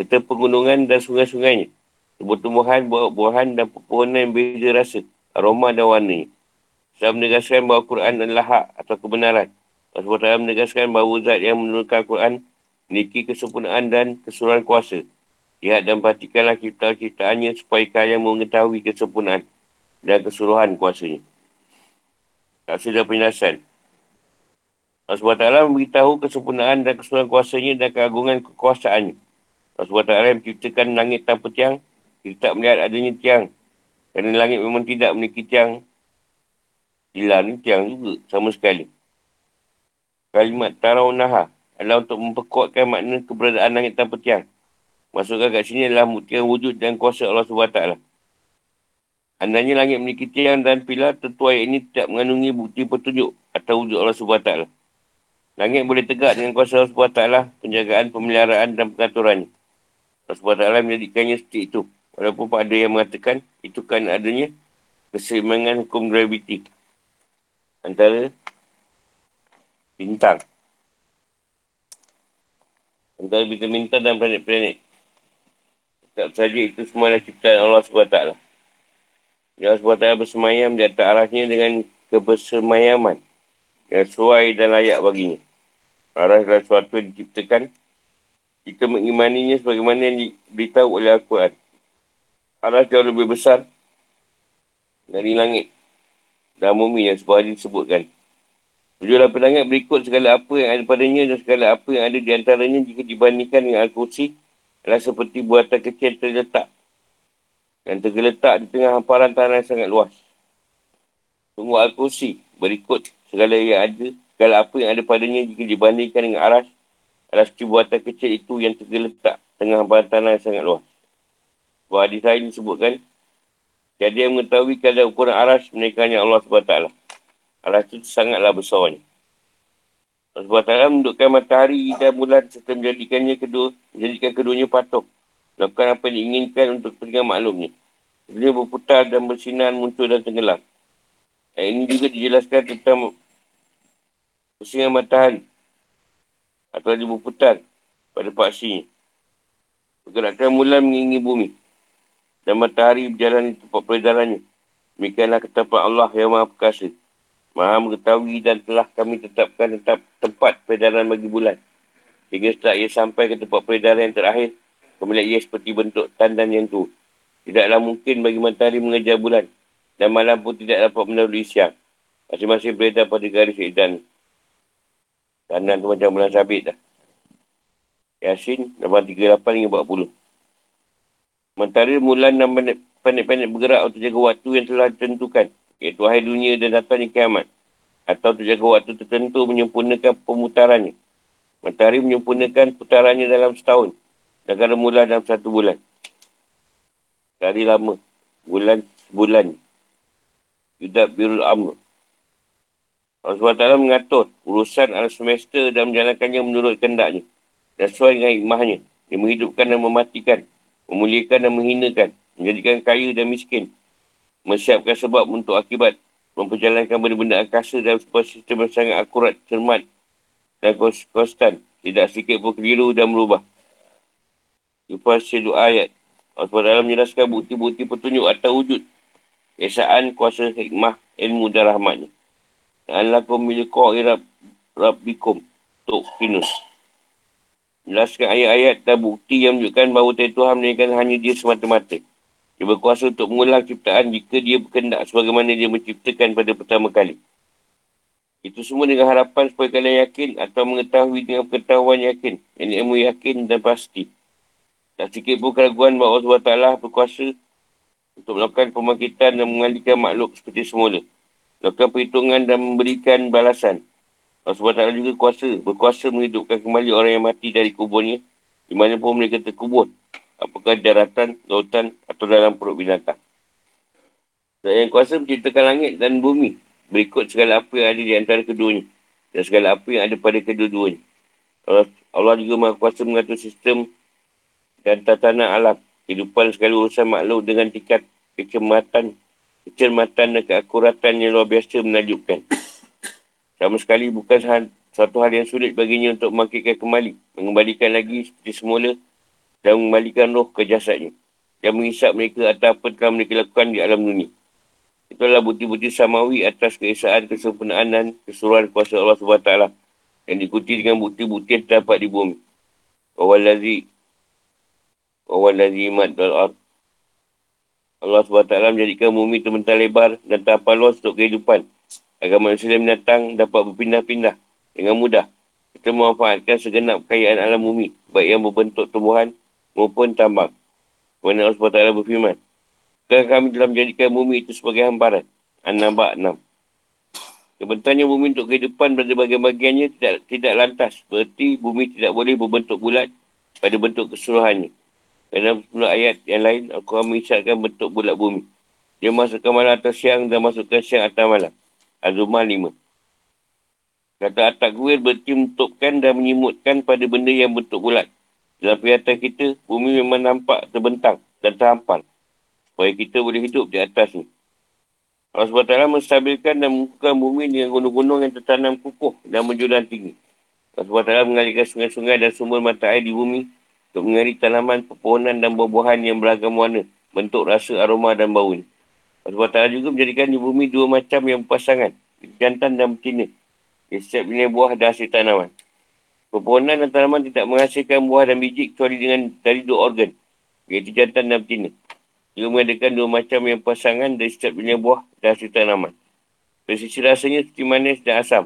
serta pegunungan dan sungai-sungainya. Tumbuh-tumbuhan, buah-buahan dan pepohonan yang beza rasa, aroma dan warna. Saya menegaskan bahawa Quran adalah hak atau kebenaran. Allah SWT menegaskan bahawa zat yang menurunkan Quran memiliki kesempurnaan dan keseluruhan kuasa. Lihat dan perhatikanlah cipta-ciptaannya supaya kalian mengetahui kesempurnaan dan keseluruhan kuasanya. Tak sudah penjelasan. Allah SWT memberitahu kesempurnaan dan keseluruhan kuasanya dan keagungan kekuasaannya. Allah SWT menciptakan langit tanpa tiang, kita tak melihat adanya tiang. Kerana langit memang tidak memiliki tiang. Gila ni tiang juga sama sekali. Kalimat tarawunaha adalah untuk memperkuatkan makna keberadaan langit tanpa tiang. Masukkan kat sini adalah mutiara wujud dan kuasa Allah SWT. Andanya langit memiliki tiang dan pilar, tentu ayat ini tidak mengandungi bukti petunjuk atau wujud Allah SWT. Langit boleh tegak dengan kuasa Allah SWT, penjagaan, pemeliharaan dan pengaturannya. Allah SWT menjadikannya seperti itu. Walaupun ada yang mengatakan, itu kan adanya keseimbangan hukum graviti antara bintang. Antara bintang-bintang dan planet-planet. Tak saja itu semua adalah ciptaan Allah SWT. Ya Allah SWT bersemayam di atas arahnya dengan kebersemayaman yang sesuai dan layak baginya. Arah adalah sesuatu yang diciptakan. Kita mengimaninya sebagaimana yang diberitahu oleh Al-Quran. Arah jauh lebih besar dari langit dan bumi yang sebuah disebutkan. Tujuhlah penangat berikut segala apa yang ada padanya dan segala apa yang ada di antaranya jika dibandingkan dengan Al-Qursi adalah seperti buatan kecil terletak yang tergeletak di tengah hamparan tanah yang sangat luas. Tunggu Al-Kursi berikut segala yang ada, segala apa yang ada padanya jika dibandingkan dengan aras adalah seperti buatan kecil itu yang tergeletak tengah tanah yang sangat luas. Sebuah hadis lain disebutkan, jadi yang mengetahui kadar ukuran aras menaikkannya Allah SWT. Aras itu sangatlah besarnya. Allah SWT mendudukkan matahari dan bulan serta menjadikannya kedua, menjadikan keduanya patung Lakukan apa yang diinginkan untuk kepentingan maklumnya. Dia berputar dan bersinar, muncul dan tenggelam. Ayat ini juga dijelaskan tentang bersinar matahari. Atau dia berputar pada paksinya. Pergerakan bulan mengingi bumi. Dan matahari berjalan di tempat peredarannya. Demikianlah ketetapan Allah yang maha perkasa. Maha mengetahui dan telah kami tetapkan tetap tempat peredaran bagi bulan. Hingga setelah ia sampai ke tempat peredaran yang terakhir, Kemudian ia seperti bentuk tandan yang tu. Tidaklah mungkin bagi matahari mengejar bulan. Dan malam pun tidak dapat melalui siang. Masing-masing beredar pada garis edan. Tandan tu macam bulan sabit dah. Yasin, 38 hingga 40. Mentari bulan dan pendek-pendek bergerak untuk jaga waktu yang telah ditentukan. Iaitu akhir dunia dan datangnya kiamat. Atau untuk jaga waktu tertentu menyempurnakan pemutarannya. Mentari menyempurnakan putarannya dalam setahun Dan mula dalam satu bulan. Hari lama. Bulan bulan. Yudak birul amr. Allah SWT mengatur urusan ala semester dan menjalankannya menurut kendaknya. Dan sesuai dengan hikmahnya. Dia menghidupkan dan mematikan. Memuliakan dan menghinakan. Menjadikan kaya dan miskin. Menyiapkan sebab untuk akibat. Memperjalankan benda-benda angkasa dalam sebuah sistem yang sangat akurat, cermat dan konstan. Tidak sedikit pun keliru dan berubah. Yufasilu ayat. Allah SWT menjelaskan bukti-bukti petunjuk atau wujud. Esaan kuasa hikmah, ilmu dan rahmatnya. Alakum miliqa irab rabbikum. Tuk Pinus. Jelaskan ayat-ayat dan bukti yang menunjukkan bahawa Tuhan menjadikan hanya dia semata-mata. Dia berkuasa untuk mengulang ciptaan jika dia berkendak sebagaimana dia menciptakan pada pertama kali. Itu semua dengan harapan supaya kalian yakin atau mengetahui dengan pengetahuan yakin. Yang ilmu yakin dan pasti. Tak sikit pun keraguan bahawa Allah SWT berkuasa untuk melakukan pembangkitan dan mengalihkan makhluk seperti semula. Melakukan perhitungan dan memberikan balasan. Allah SWT juga kuasa, berkuasa menghidupkan kembali orang yang mati dari kuburnya. Di mana pun mereka terkubur apakah daratan, lautan atau dalam perut binatang. Dan yang kuasa menciptakan langit dan bumi berikut segala apa yang ada di antara keduanya dan segala apa yang ada pada kedua-duanya. Allah, Allah juga maha kuasa mengatur sistem dan tatanan alam, kehidupan segala urusan makhluk dengan tingkat kecermatan, kecermatan dan keakuratan yang luar biasa menakjubkan. Sama sekali bukan satu hal yang sulit baginya untuk membangkitkan kembali, mengembalikan lagi seperti semula dan mengembalikan roh ke jasadnya dan menghisap mereka atas apa yang mereka lakukan di alam dunia. Itulah bukti-bukti samawi atas keesaan, kesempurnaan dan keseluruhan kuasa Allah SWT yang diikuti dengan bukti-bukti yang terdapat di bumi. Wawalazi Wawalazi imat dal Allah SWT menjadikan bumi terbentang lebar dan tanpa luas untuk kehidupan agar manusia dan binatang dapat berpindah-pindah dengan mudah. Kita memanfaatkan segenap kekayaan alam bumi, baik yang berbentuk tumbuhan maupun tambang. Kerana Allah SWT berfirman, Kan kami telah menjadikan bumi itu sebagai hamparan. An-Nabak 6. Kebentannya bumi untuk kehidupan pada bagian-bagiannya tidak tidak lantas. Berarti bumi tidak boleh berbentuk bulat pada bentuk keseluruhannya. Dalam sepuluh ayat yang lain, aku akan mengisahkan bentuk bulat bumi. Dia masukkan malam atau siang dan masukkan siang atau malam. Azumah 5. Kata atak kuil berarti menutupkan dan menyimutkan pada benda yang bentuk bulat. Dalam penglihatan kita, bumi memang nampak terbentang dan terhampar. Supaya kita boleh hidup di atas ni. Allah SWT menstabilkan dan mengukuhkan bumi dengan gunung-gunung yang tertanam kukuh dan menjulang tinggi. Allah SWT mengalihkan sungai-sungai dan sumber mata air di bumi untuk mengalih tanaman, pepohonan dan buah-buahan yang beragam warna, bentuk, rasa, aroma dan bau ni. Allah SWT juga menjadikan di bumi dua macam yang berpasangan, jantan dan betina. Di setiap jenis buah dan hasil tanaman. Pepohonan dan tanaman tidak menghasilkan buah dan biji kecuali dengan dari dua organ. Iaitu jantan dan betina. Ia mengadakan dua macam yang pasangan dari setiap jenis buah dan hasil tanaman. Dari sisi rasanya seperti manis dan asam.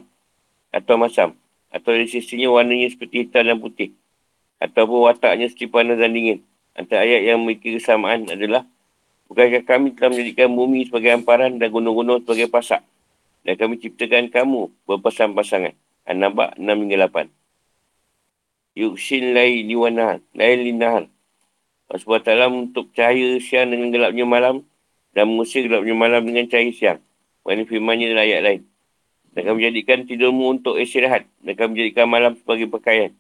Atau masam. Atau dari sisinya warnanya seperti hitam dan putih. Ataupun wataknya seperti panas dan dingin. Antara ayat yang memiliki kesamaan adalah Bukankah kami telah menjadikan bumi sebagai hamparan dan gunung-gunung sebagai pasak. Dan kami ciptakan kamu berpasang-pasangan. An-Nabak 6 hingga 8 yuksin laili wa nahar. Laili nahar. Allah SWT untuk cahaya siang dengan gelapnya malam dan mengusir gelapnya malam dengan cahaya siang. Ini firmannya dalam ayat lain. Dan kami menjadikan tidurmu untuk istirahat. Dan kami menjadikan malam sebagai pakaian.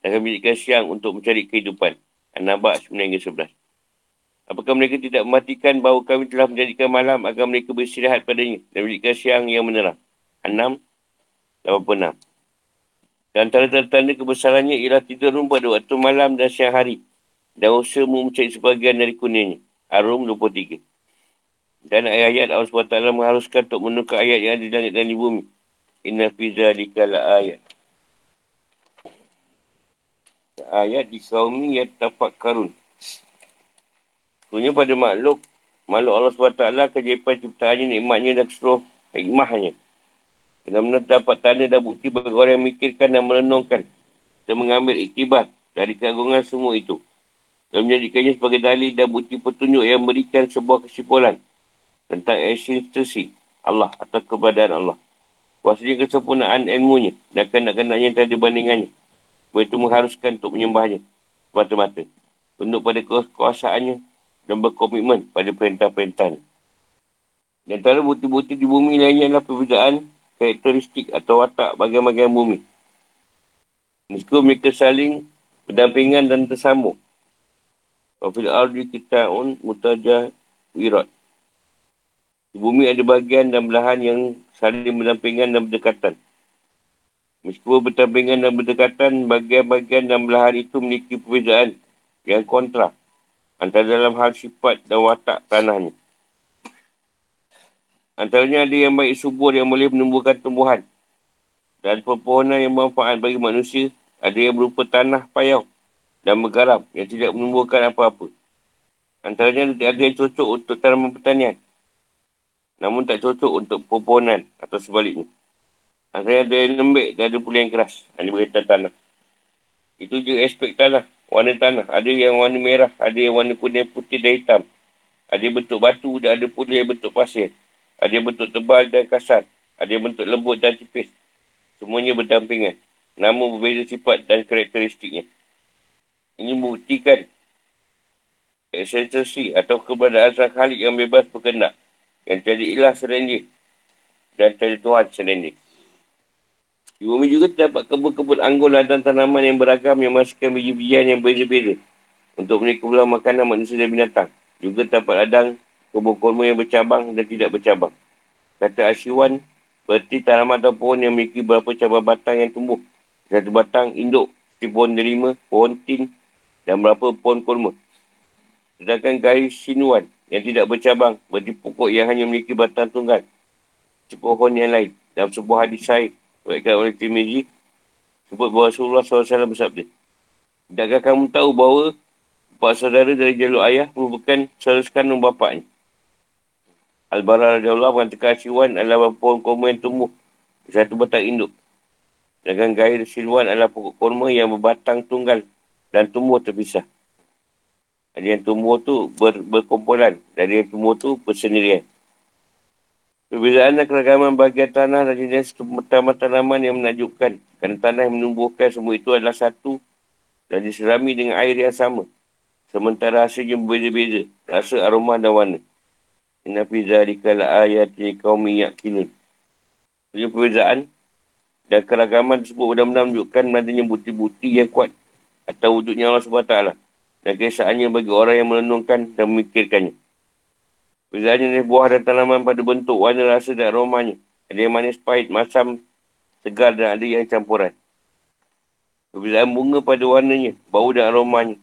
Dan kami menjadikan siang untuk mencari kehidupan. An-Nabak 9 hingga 11. Apakah mereka tidak mematikan bahawa kami telah menjadikan malam agar mereka beristirahat padanya dan menjadikan siang yang menerang? An-Nam 86. Dan antara tanda-tanda kebesarannya ialah tidur pada waktu malam dan siang hari. Dan usaha mencari sebagian dari kuningnya. Arum 23. Dan ayat-ayat Allah SWT mengharuskan untuk menukar ayat yang ada di langit dan di bumi. Inna fiza dikala ayat. Ayat di kaumi yang tapak karun. Sebenarnya pada makhluk, makhluk Allah SWT kejayaan ciptaannya, nikmatnya dan seluruh hikmahnya. Benar-benar dapat tanda dan bukti bagi orang yang memikirkan dan merenungkan dan mengambil iktibar dari keagungan semua itu. Dan menjadikannya sebagai dalil dan bukti petunjuk yang memberikan sebuah kesimpulan tentang eksistensi Allah atau keberadaan Allah. Kuasanya kesempurnaan ilmunya dan kanak-kanaknya yang tak ada bandingannya. Sebab itu mengharuskan untuk menyembahnya semata-mata. tunduk pada kekuasaannya dan berkomitmen pada perintah-perintah. Dan antara bukti-bukti di bumi lainnya adalah perbezaan karakteristik atau watak bagian-bagian bumi. Meskipun mereka saling berdampingan dan tersambung. Wafil ardi kita'un mutajah wirat. Di bumi ada bahagian dan belahan yang saling berdampingan dan berdekatan. Meskipun berdampingan dan berdekatan, bagian-bagian dan belahan itu memiliki perbezaan yang kontra antara dalam hal sifat dan watak tanahnya. Antaranya ada yang baik subur yang boleh menumbuhkan tumbuhan. Dan pepohonan yang bermanfaat bagi manusia. Ada yang berupa tanah payau dan bergaram yang tidak menumbuhkan apa-apa. Antaranya ada yang cocok untuk tanaman pertanian. Namun tak cocok untuk pepohonan atau sebaliknya. Antaranya ada yang lembek dan ada pula yang keras. Ini berkaitan tanah. Itu je aspek tanah. Warna tanah. Ada yang warna merah. Ada yang warna kuning, putih dan hitam. Ada yang bentuk batu dan ada pula yang bentuk pasir. Ada yang bentuk tebal dan kasar. Ada yang bentuk lembut dan tipis. Semuanya berdampingan. Namun berbeza sifat dan karakteristiknya. Ini membuktikan esensi atau keberadaan sang khalik yang bebas berkendak. Yang jadi ilah dia. Dan jadi Tuhan dia. Di bumi juga terdapat kebun-kebun anggur dan tanaman yang beragam yang menghasilkan biji-bijian yang berbeza-beza. Untuk menikah pula makanan manusia dan binatang. Juga terdapat ladang kubur kurma yang bercabang dan tidak bercabang. Kata Asyiwan, berarti tanaman atau pohon yang memiliki beberapa cabang batang yang tumbuh. Satu batang induk, seperti pohon derima, pohon tin dan beberapa pohon kurma. Sedangkan gaya sinuan yang tidak bercabang, berarti pokok yang hanya memiliki batang tunggal. Seperti pohon yang lain. Dalam sebuah hadis sahih, berkata oleh Timizi, sebut bahawa Rasulullah SAW bersabda. Tidakkah kamu tahu bahawa empat saudara dari jalur ayah merupakan saudara sekandung bapaknya? Al-Bara Rasulullah mengatakan Siwan adalah pohon kurma yang tumbuh satu batang induk. Dengan gair Silwan adalah pokok kurma yang berbatang tunggal dan tumbuh terpisah. Ada yang tumbuh tu ber, berkumpulan. Dari yang tumbuh tu bersendirian. Perbezaan dan keragaman bahagian tanah dan jenis tanaman yang menakjubkan. Kerana tanah yang menumbuhkan semua itu adalah satu dan diserami dengan air yang sama. Sementara hasilnya berbeza-beza. Rasa, aroma dan warna. Inna fi zalika la ayati qaumi yaqilun. Jadi perbezaan dan keragaman tersebut benar-benar menunjukkan adanya bukti-bukti yang kuat atau wujudnya Allah SWT dan kesaannya bagi orang yang merenungkan dan memikirkannya. Perbezaannya ni buah dan tanaman pada bentuk, warna, rasa dan aromanya. Ada yang manis, pahit, masam, segar dan ada yang campuran. Perbezaan bunga pada warnanya, bau dan aromanya.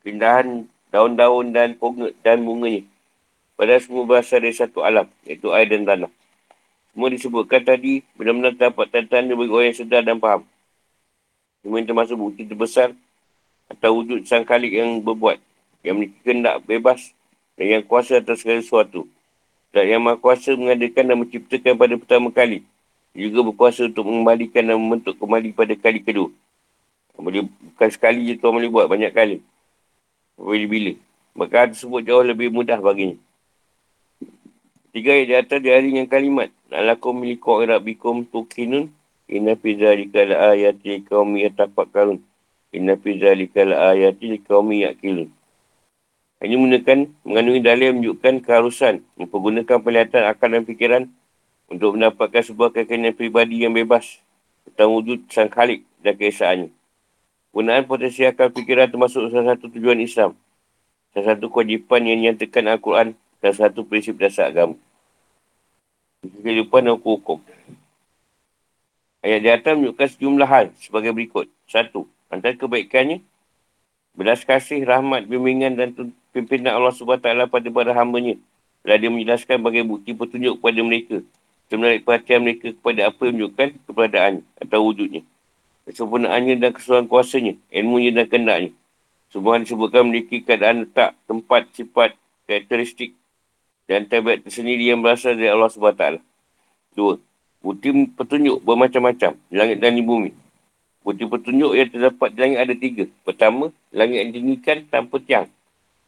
Pindahan daun-daun dan bunga dan bunganya. Padahal semua berasal dari satu alam, iaitu air dan tanah. Semua disebutkan tadi, benar-benar dapat tanda-tanda bagi orang yang sedar dan faham. Semua yang termasuk bukti terbesar atau wujud sang kalik yang berbuat, yang memiliki kendak bebas dan yang kuasa atas segala sesuatu. Dan yang maha kuasa mengadakan dan menciptakan pada pertama kali. Juga berkuasa untuk mengembalikan dan membentuk kembali pada kali kedua. Boleh, bukan sekali je Tuhan boleh buat, banyak kali. Bila-bila. Maka tersebut jauh lebih mudah baginya. Tiga ayat di atas di hari yang kalimat. Alakum miliku rabbikum tukinun. Inna fi zalika la ayati kaumi yatafakkarun. Inna fi zalika la ayati kaumi yakilun. Ini menekan mengandungi dalil yang menunjukkan keharusan mempergunakan pelihatan akal dan fikiran untuk mendapatkan sebuah kekayaan pribadi yang bebas tentang wujud sang khalik dan keesaannya. Penggunaan potensi akal fikiran termasuk salah satu tujuan Islam. Salah satu kewajipan yang nyatakan Al-Quran dan satu prinsip dasar agama. Kehidupan dan hukum-hukum. Ayat di atas menunjukkan sejumlah hal sebagai berikut. Satu, antara kebaikannya, belas kasih, rahmat, bimbingan dan pimpinan Allah SWT pada para hambanya. Telah dia menjelaskan sebagai bukti petunjuk kepada mereka. Sebenarnya perhatian mereka kepada apa yang menunjukkan keberadaan atau wujudnya. Kesempurnaannya dan keseluruhan kuasanya, ilmunya dan kendaknya. Semua disebutkan memiliki keadaan letak, tempat, sifat, karakteristik, dan tabiat tersendiri yang berasal dari Allah SWT. Dua, bukti petunjuk bermacam-macam di langit dan di bumi. Bukti petunjuk yang terdapat di langit ada tiga. Pertama, langit yang dingikan tanpa tiang.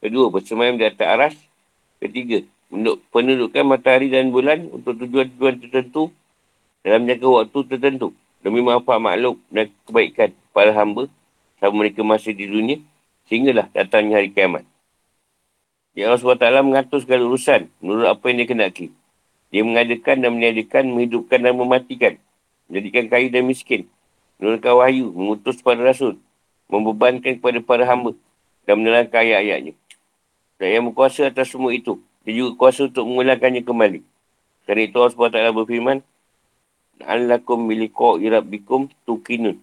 Kedua, bersemayam di atas aras. Ketiga, pendudukan matahari dan bulan untuk tujuan-tujuan tertentu dalam jangka waktu tertentu. Demi manfaat makhluk dan kebaikan para hamba sama mereka masih di dunia Sehinggalah datangnya hari kiamat. Ya Allah SWT mengatur segala urusan menurut apa yang dia kenaki. Dia mengadakan dan meniadakan, menghidupkan dan mematikan. Menjadikan kaya dan miskin. Menurunkan wahyu, mengutus para rasul. Membebankan kepada para hamba. Dan menerangkan ayat-ayatnya. Dan yang berkuasa atas semua itu. Dia juga kuasa untuk mengulangkannya kembali. Kerana itu Allah SWT berfirman. Alakum miliko irabbikum tukinun.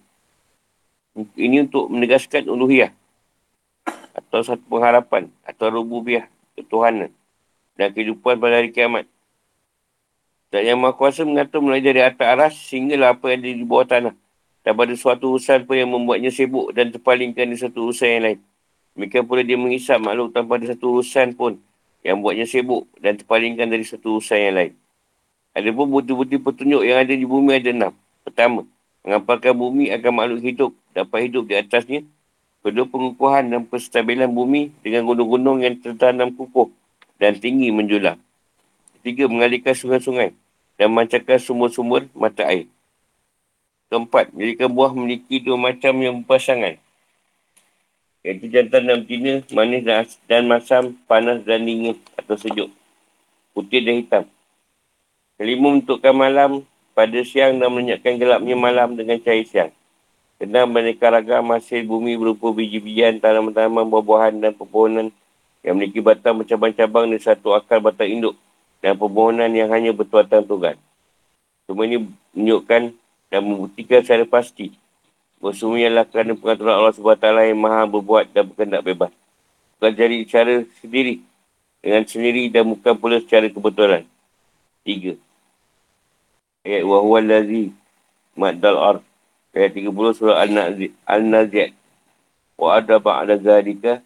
Ini untuk menegaskan uluhiyah. Atau satu pengharapan. Atau rububiah. Ketuhanan. Dan kehidupan pada hari kiamat. Dan yang Maha Kuasa mengatur mulai dari atas aras sehinggalah apa yang ada di bawah tanah. Dan pada suatu urusan pun yang membuatnya sibuk dan terpalingkan di satu urusan yang lain. Demikian pula dia mengisap makhluk tanpa ada satu urusan pun yang membuatnya sibuk dan terpalingkan dari satu urusan yang lain. Ada pun bukti-bukti petunjuk yang ada di bumi ada enam. Pertama, mengampalkan bumi agar makhluk hidup dapat hidup di atasnya. Kedua, pengukuhan dan penstabilan bumi dengan gunung-gunung yang tertanam kukuh dan tinggi menjulang. Ketiga, mengalihkan sungai-sungai dan memancarkan sumur-sumur mata air. Keempat, menjadikan buah memiliki dua macam yang berpasangan. Iaitu jantan dan betina, manis dan, dan masam, panas dan dingin atau sejuk. Putih dan hitam. Kelima, menentukan malam pada siang dan menyebabkan gelapnya malam dengan cahaya siang. Kena menekan ragam hasil bumi berupa biji-bijian, tanaman-tanaman, buah-buahan dan pepohonan yang memiliki batang bercabang-cabang dan satu akar batang induk dan permohonan yang hanya bertuatan Tuhan. Semua ini menunjukkan dan membuktikan secara pasti semuanya adalah kerana pengaturan Allah SWT yang maha berbuat dan berkendak bebas. Bukan jadi cara sendiri dengan sendiri dan bukan pula secara kebetulan. Tiga. Ayat wahuwa lazi maddal ar. Ayat 30 surah Al-Naziat. Wa ada ba'da zalika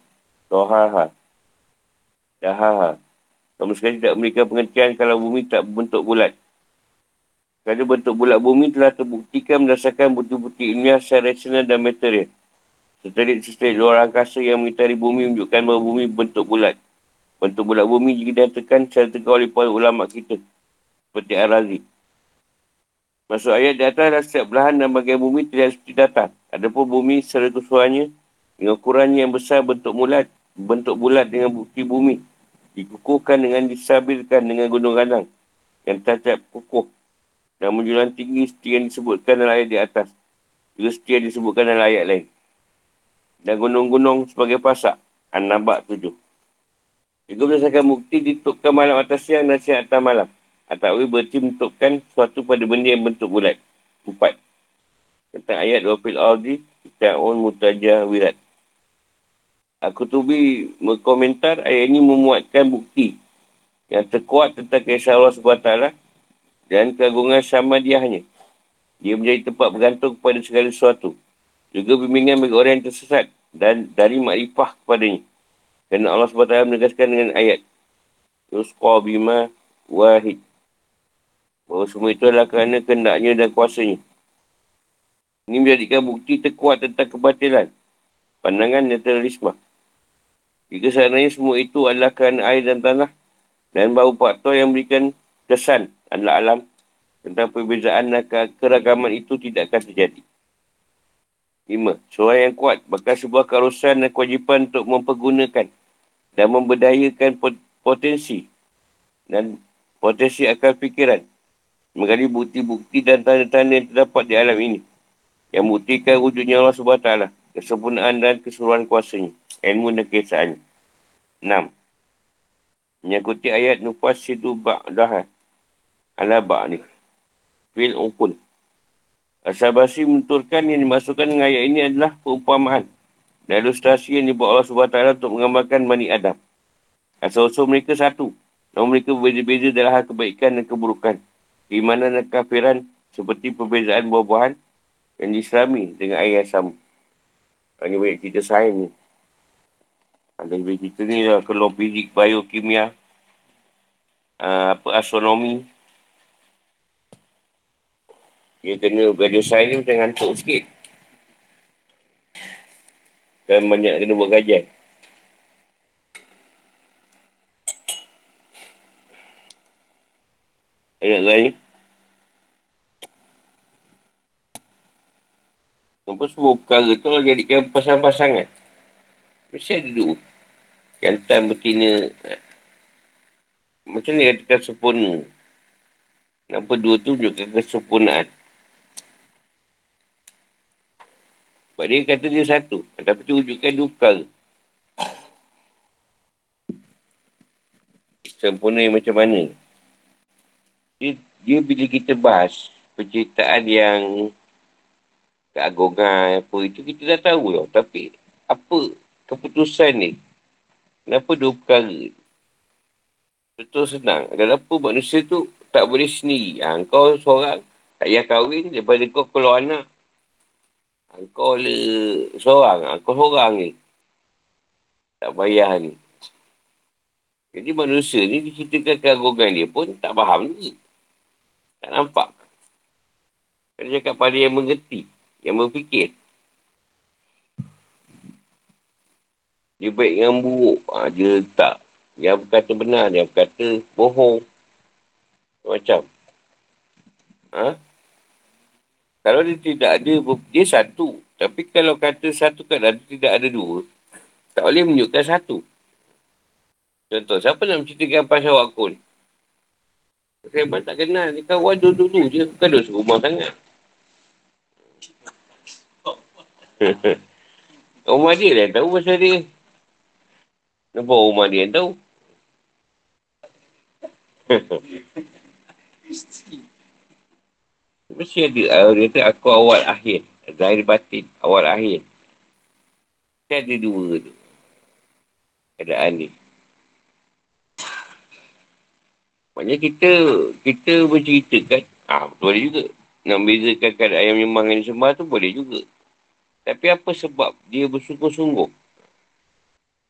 tohaha. Dahaha. Sama sekali tidak memberikan pengertian kalau bumi tak berbentuk bulat. Kerana bentuk bulat bumi telah terbuktikan berdasarkan bukti-bukti ilmiah secara rasional dan material. Satelit-satelit luar angkasa yang mengitari bumi menunjukkan bahawa bumi bentuk bulat. Bentuk bulat bumi juga dinyatakan secara tegak oleh para ulama kita. Seperti Ar-Razi. Masuk ayat di atas adalah setiap belahan dan bagian bumi tidak seperti datar. Adapun bumi secara keseluruhannya dengan ukurannya yang besar bentuk bulat, bentuk bulat dengan bukti bumi dikukuhkan dengan disabilkan dengan gunung ganang yang tancap kukuh dan menjulang tinggi seperti yang disebutkan dalam ayat di atas. Juga seperti yang disebutkan dalam ayat lain. Dan gunung-gunung sebagai pasak. An-Nabak tujuh. Juga berdasarkan bukti ditutupkan malam atas siang dan siang atas malam. Atau berarti menutupkan suatu pada benda yang bentuk bulat. Empat. Tentang ayat dua fil ardi, ta'un mutajah wirat. Aku tubi berkomentar ayat ini memuatkan bukti yang terkuat tentang kisah Allah SWT dan keagungan sama diahnya. Dia menjadi tempat bergantung kepada segala sesuatu. Juga bimbingan bagi orang yang tersesat dan dari makrifah kepadanya. Kerana Allah SWT menegaskan dengan ayat. Yusqa bima wahid. Bahawa semua itu adalah kerana kendaknya dan kuasanya. Ini menjadikan bukti terkuat tentang kebatilan. Pandangan netralisme. Jika sebenarnya semua itu adalah kerana air dan tanah dan bau faktor yang memberikan kesan adalah alam tentang perbezaan dan keragaman itu tidak akan terjadi. Lima, suara yang kuat bakal sebuah keharusan dan kewajipan untuk mempergunakan dan memberdayakan potensi dan potensi akal fikiran menggali bukti-bukti dan tanda-tanda yang terdapat di alam ini yang buktikan wujudnya Allah SWT kesempurnaan dan keseluruhan kuasanya ilmu dan kesaannya. Enam. Menyakuti ayat nufas situ ba'dah ala ba'ni. Fil ukul. Asabasi menenturkan yang dimasukkan dengan ayat ini adalah perumpamaan dan ilustrasi yang dibuat Allah SWT untuk menggambarkan Bani Adam. Asal-usul mereka satu. Namun mereka berbeza-beza dalam hal kebaikan dan keburukan. Keimanan dan kafiran seperti perbezaan buah-buahan yang diislami dengan ayat sama. Ini banyak cerita sains ni. Ada kita ni lah, keluar fizik, biokimia, uh, apa, astronomi. Dia kena belajar sains ni macam ngantuk sikit. Dan banyak kena buat kajian. Ayat lain. Nampak semua perkara tu jadikan pasangan-pasangan. Mesti ada dua. Jantan betina. Macam ni katakan sempurna. Kenapa dua tu tunjukkan kesempurnaan. Sebab dia kata dia satu. Tapi tu wujudkan dua perkara. Sempurna yang macam mana. Dia, dia bila kita bahas penceritaan yang keagungan apa itu kita dah tahu tau. Tapi apa keputusan ni? Kenapa dua perkara? Betul senang. Kenapa manusia tu tak boleh sendiri? Ha, kau seorang tak payah kahwin daripada kau keluar anak. Ha, kau le seorang. Ha, kau seorang ni. Tak payah ni. Jadi manusia ni diceritakan keagungan dia pun tak faham ni. Tak nampak. Dia cakap pada yang mengerti. Yang berfikir. Dia baik dengan buruk. Ha, dia tak. Dia berkata benar. Dia berkata bohong. Macam. Ha? Kalau dia tidak ada, dia satu. Tapi kalau kata satu kan ada, tidak ada dua. Tak boleh menunjukkan satu. Contoh, siapa nak menceritakan pasal wakun? Memang tak kenal. Dia kawan dulu-dulu je. Bukan dosa rumah sangat. rumah dia lah tahu pasal dia. Kenapa rumah dia yang tahu? Mesti ada. Uh, dia kata aku awal akhir. Zahir batin. Awal akhir. Mesti ada dua tu. Keadaan ni. Maknanya kita kita berceritakan. Ah, boleh juga. Nak bezakan keadaan ayam memang yang sembah tu boleh juga. Tapi apa sebab dia bersungguh-sungguh?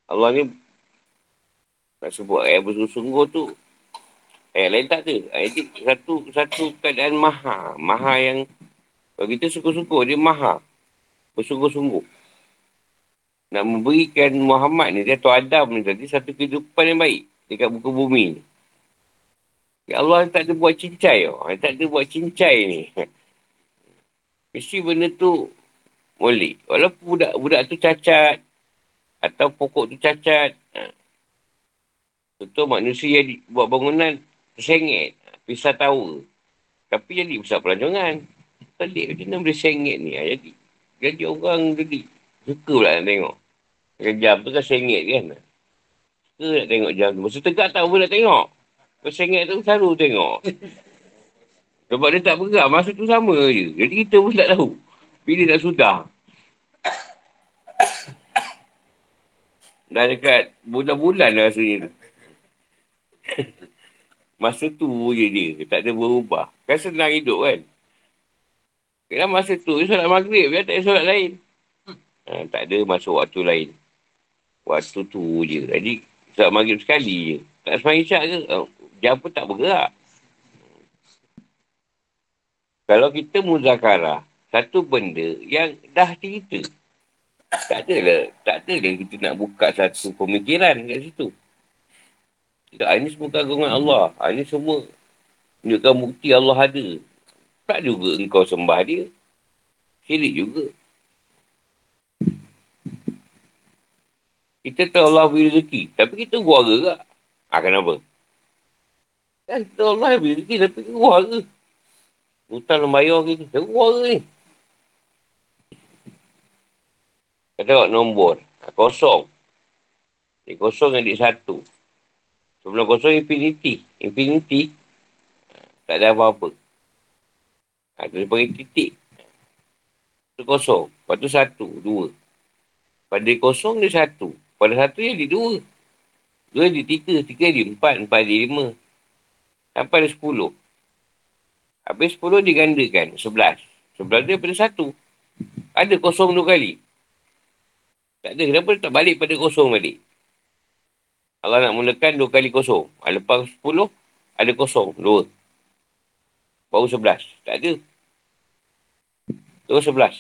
Allah ni nak sebut ayat bersungguh-sungguh tu ayat lain tak ada. Ayat ni satu, satu keadaan maha. Maha yang kalau kita sungguh-sungguh, dia maha. Bersungguh-sungguh. Nak memberikan Muhammad ni, dia Adam ni tadi, satu kehidupan yang baik dekat buku bumi ni. Ya Allah tak ada buat cincai. Oh. Tak ada buat cincai ni. Mesti benda tu boleh. Walaupun budak, budak tu cacat. Atau pokok tu cacat. Ha. Contoh manusia yang buat bangunan tersengit. Pisah tahu. Tapi jadi besar pelancongan. Pelik macam mana boleh sengit ni. Ha, jadi, jadi orang jadi suka pula nak tengok. Jam tu kan sengit kan. Suka nak tengok jam tu. Masa tegak tak boleh nak tengok. Pesengit tu selalu tengok. Sebab dia tak bergerak, masa tu sama je. Jadi kita pun tak tahu. Bila nak sudah. Dah dekat bulan-bulan lah rasanya tu. masa tu je dia. Tak ada berubah. Kan senang hidup kan. Kena masa tu, dia solat maghrib. Dia tak ada solat lain. Ha, tak ada masuk waktu lain. Waktu tu je. Jadi, solat maghrib sekali je. Tak semangat isyak ke? Oh, jam pun tak bergerak. Kalau kita muzakarah, satu benda yang dah cerita. Tak ada lah. Tak ada lah kita nak buka satu pemikiran kat situ. Tak, ini semua kagungan Allah. Ini semua menunjukkan bukti Allah ada. Tak juga engkau sembah dia. Syirik juga. Kita tahu Allah beri rezeki. Tapi kita buat gerak. Ha, kenapa? Kan kita Allah beri rezeki tapi keluar ke? Hutang dan bayar ke? Kita keluar ke ni? Kita tengok nombor. Kosong. Di kosong yang di satu. Sebelum kosong infinity. Infinity. Tak ada apa-apa. Ha, dia panggil titik. Itu kosong. Lepas tu satu, dua. Pada kosong dia satu. Pada satu dia di dua. Dua di tiga, tiga di empat, empat di lima. Sampai ada sepuluh. Habis sepuluh digandakan, sebelas. Sebelas dia pada satu. Ada kosong dua kali. Tak ada. Kenapa tak balik pada kosong balik? Allah nak mulakan dua kali kosong. Ha, lepas sepuluh, ada kosong. Dua. Baru sebelas. Tak ada. Terus sebelas.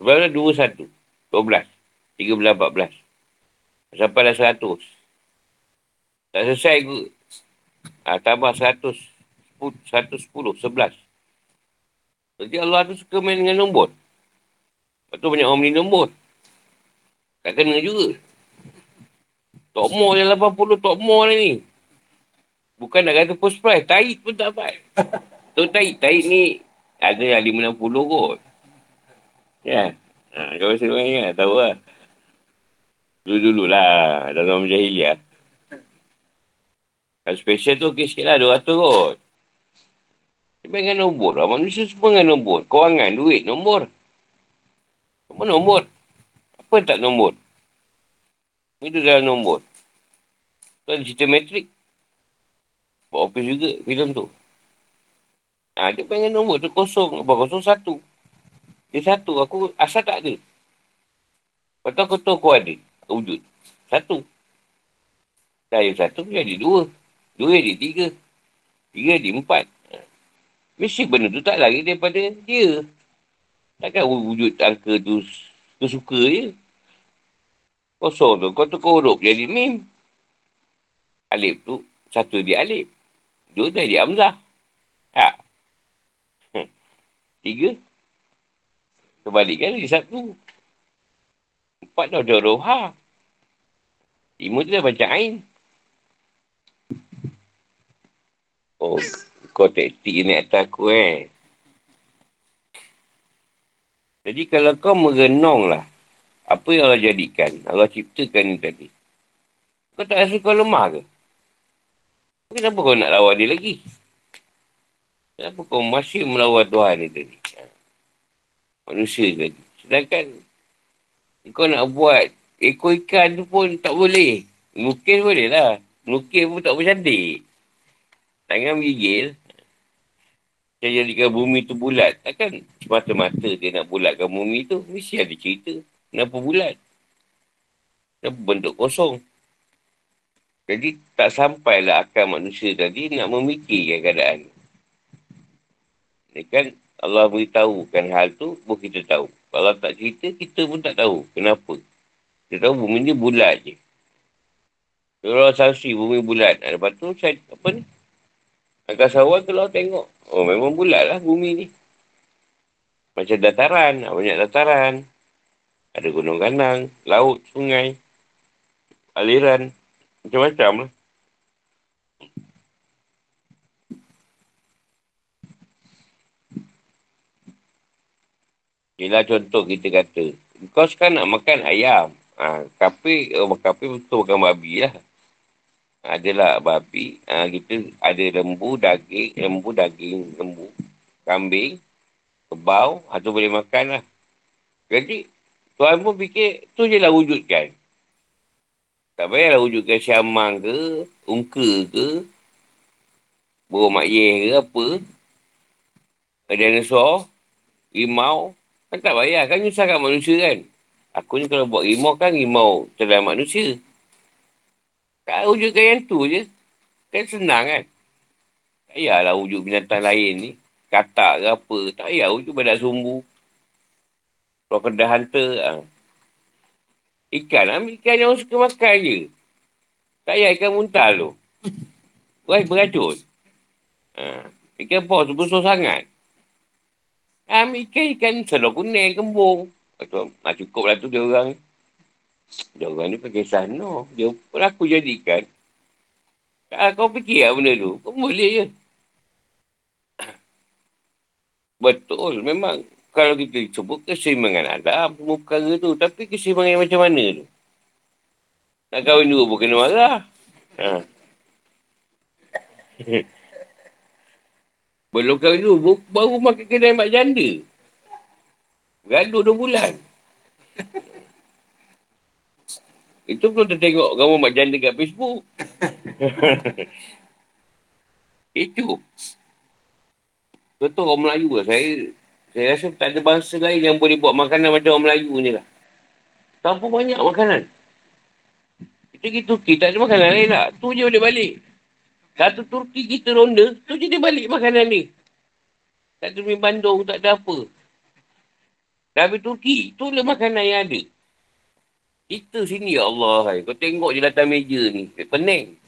Sebelas dua satu. Dua belas. Tiga belas, empat belas. Sampai dah seratus. Tak selesai ke? Ha, tambah 100, 110, 11. Jadi Allah tu suka main dengan nombor. Lepas tu banyak orang beli nombor. Tak kena juga. Tok Mo yang 80 Tok Mo ni. Bukan nak kata post price. Taik pun tak dapat. Tu taik. Taik ni ada yang 560 kot. Ya. Ha, kau rasa main kan? Tahu lah. Dulu-dulu lah. Dalam jahiliah. Kalau special tu okey sikit lah. 200 kot. Dia dengan nombor lah. Manusia semua dengan nombor. Kewangan, duit, nombor. Apa nombor? Apa tak nombor? Itu dalam nombor. Tu ada cerita metrik. Buat office juga filem tu. Ha, dia pengen nombor tu kosong. Apa kosong satu. Dia satu. Aku asal tak ada. Lepas tu aku tahu aku ada. Wujud. Satu. Yang satu jadi dua. Dua jadi tiga. Tiga jadi empat. Ha. Mesti benda tu tak lari daripada dia. Takkan wujud angka tu suka je. Kosong tu. Kau tu huruf jadi mim. Alif tu. Satu dia alif. Dua dia Hamzah. Ha. Tiga. Kebalikkan dia satu. Empat dah ada huruf ha. Lima tu dah baca Ain. Oh, kau taktik ni atas aku eh. Jadi kalau kau merenung lah apa yang Allah jadikan? Allah ciptakan ni tadi. Kau tak rasa kau lemah ke? Kenapa kau nak lawan dia lagi? Kenapa kau masih melawan Tuhan ni tadi? Ha. Manusia tadi. Sedangkan kau nak buat ekor ikan tu pun tak boleh. Mungkin boleh lah. Mungkin pun tak boleh cantik. Tangan gigil. Saya jadikan bumi tu bulat. Takkan semata-mata dia nak bulatkan bumi tu. Mesti ada cerita. Kenapa bulat? Kenapa bentuk kosong? Jadi tak sampailah akal manusia tadi nak memikirkan keadaan. Ini kan Allah beritahukan hal tu, pun kita tahu. Kalau tak cerita, kita pun tak tahu. Kenapa? Kita tahu bumi ni bulat je. Kalau saksi bumi bulat. Lepas tu, saya, apa ni? Angkasa awal kalau tengok. Oh, memang bulat lah bumi ni. Macam dataran. Banyak dataran. Ada gunung ganang, laut, sungai, aliran, macam-macam lah. Inilah contoh kita kata. Kau sekarang nak makan ayam. Ha, kapi, oh, kapi betul makan babi lah. Adalah babi. Ha, kita ada lembu, daging, lembu, daging, lembu, kambing, kebau. Atau boleh makan lah. Jadi, Tuhan pun fikir, tu je lah wujudkan. Tak payahlah wujudkan syamang ke, ungka ke, burung mak ye ke apa. Dinosaur, rimau. Kan tak payah, kan nyusahkan manusia kan. Aku ni kalau buat rimau kan rimau terhadap manusia. Tak wujudkan yang tu je. Kan senang kan. Tak payahlah wujud binatang lain ni. Katak ke apa. Tak payah wujud badak sumbu. Kalau kena hunter, ha. ikan, ambil ikan yang suka makan je. Tak payah ikan muntah tu. Wah, beracun. Ha. Ikan bos besar sangat. Ambil ikan, ikan selok kuning, kembung. Ha, cukup lah tu dia orang. Dia orang ni pakai sana. Dia pun aku jadikan. Tak, kau fikir lah benda tu. Kau boleh je. Betul, memang kalau kita sebut keseimbangan alam, semua perkara tu. Tapi keseimbangan macam mana tu? Nak kahwin dua pun kena marah. Ha. Belum kahwin dua, baru makan kedai mak janda. Gaduh dua bulan. Itu belum tengok kamu mak janda kat Facebook. Itu. Betul orang Melayu lah. Saya saya rasa tak ada bangsa lain yang boleh buat makanan macam orang Melayu ni lah. Tanpa banyak makanan. Kita pergi Turki, tak ada makanan lain lah. Tu je boleh balik. Satu Turki kita ronda, tu je dia balik makanan ni. Tak ada mi Bandung, tak ada apa. Tapi Turki, tu lah makanan yang ada. Kita sini, ya Allah. Hai. Kau tengok je datang meja ni. Pening.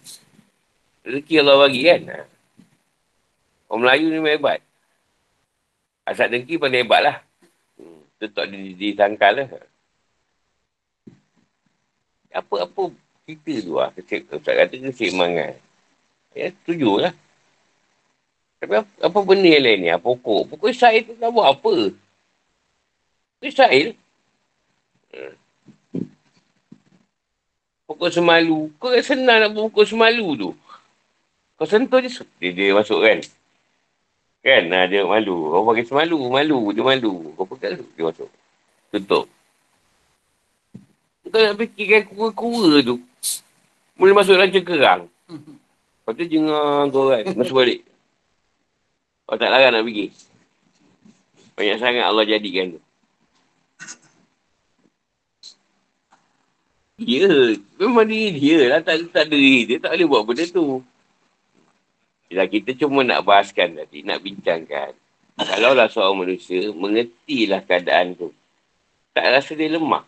Rezeki Allah bagi kan. Ha. Orang Melayu ni hebat. Asal dengki paling hebat lah. Hmm. Tu tak disangkal lah. Apa-apa kita tu lah. Ustaz kata keseimbangan. Ya, setuju lah. Tapi apa, apa benda yang lain ni? Apa pokok? Pokok Israel tu nak buat apa? Israel? Hmm. Pokok semalu. Kau senang nak buat pokok semalu tu. Kau sentuh je, dia, dia masuk kan? Kan? Nah, dia malu. Kau pakai semalu, malu. Dia malu. Kau pegang tu, dia masuk. Tutup. Kau nak fikirkan kura-kura tu. Boleh masuk dalam cengkerang. Lepas tu jengah kau kan. Masuk balik. Kau tak larang nak pergi. Banyak sangat Allah jadikan tu. Ya, memang diri dia lah. Tak, tak diri dia. Tak boleh buat benda tu. Yelah, kita cuma nak bahaskan tadi. Nak bincangkan. Kalau lah seorang manusia mengertilah keadaan tu. Tak rasa dia lemah.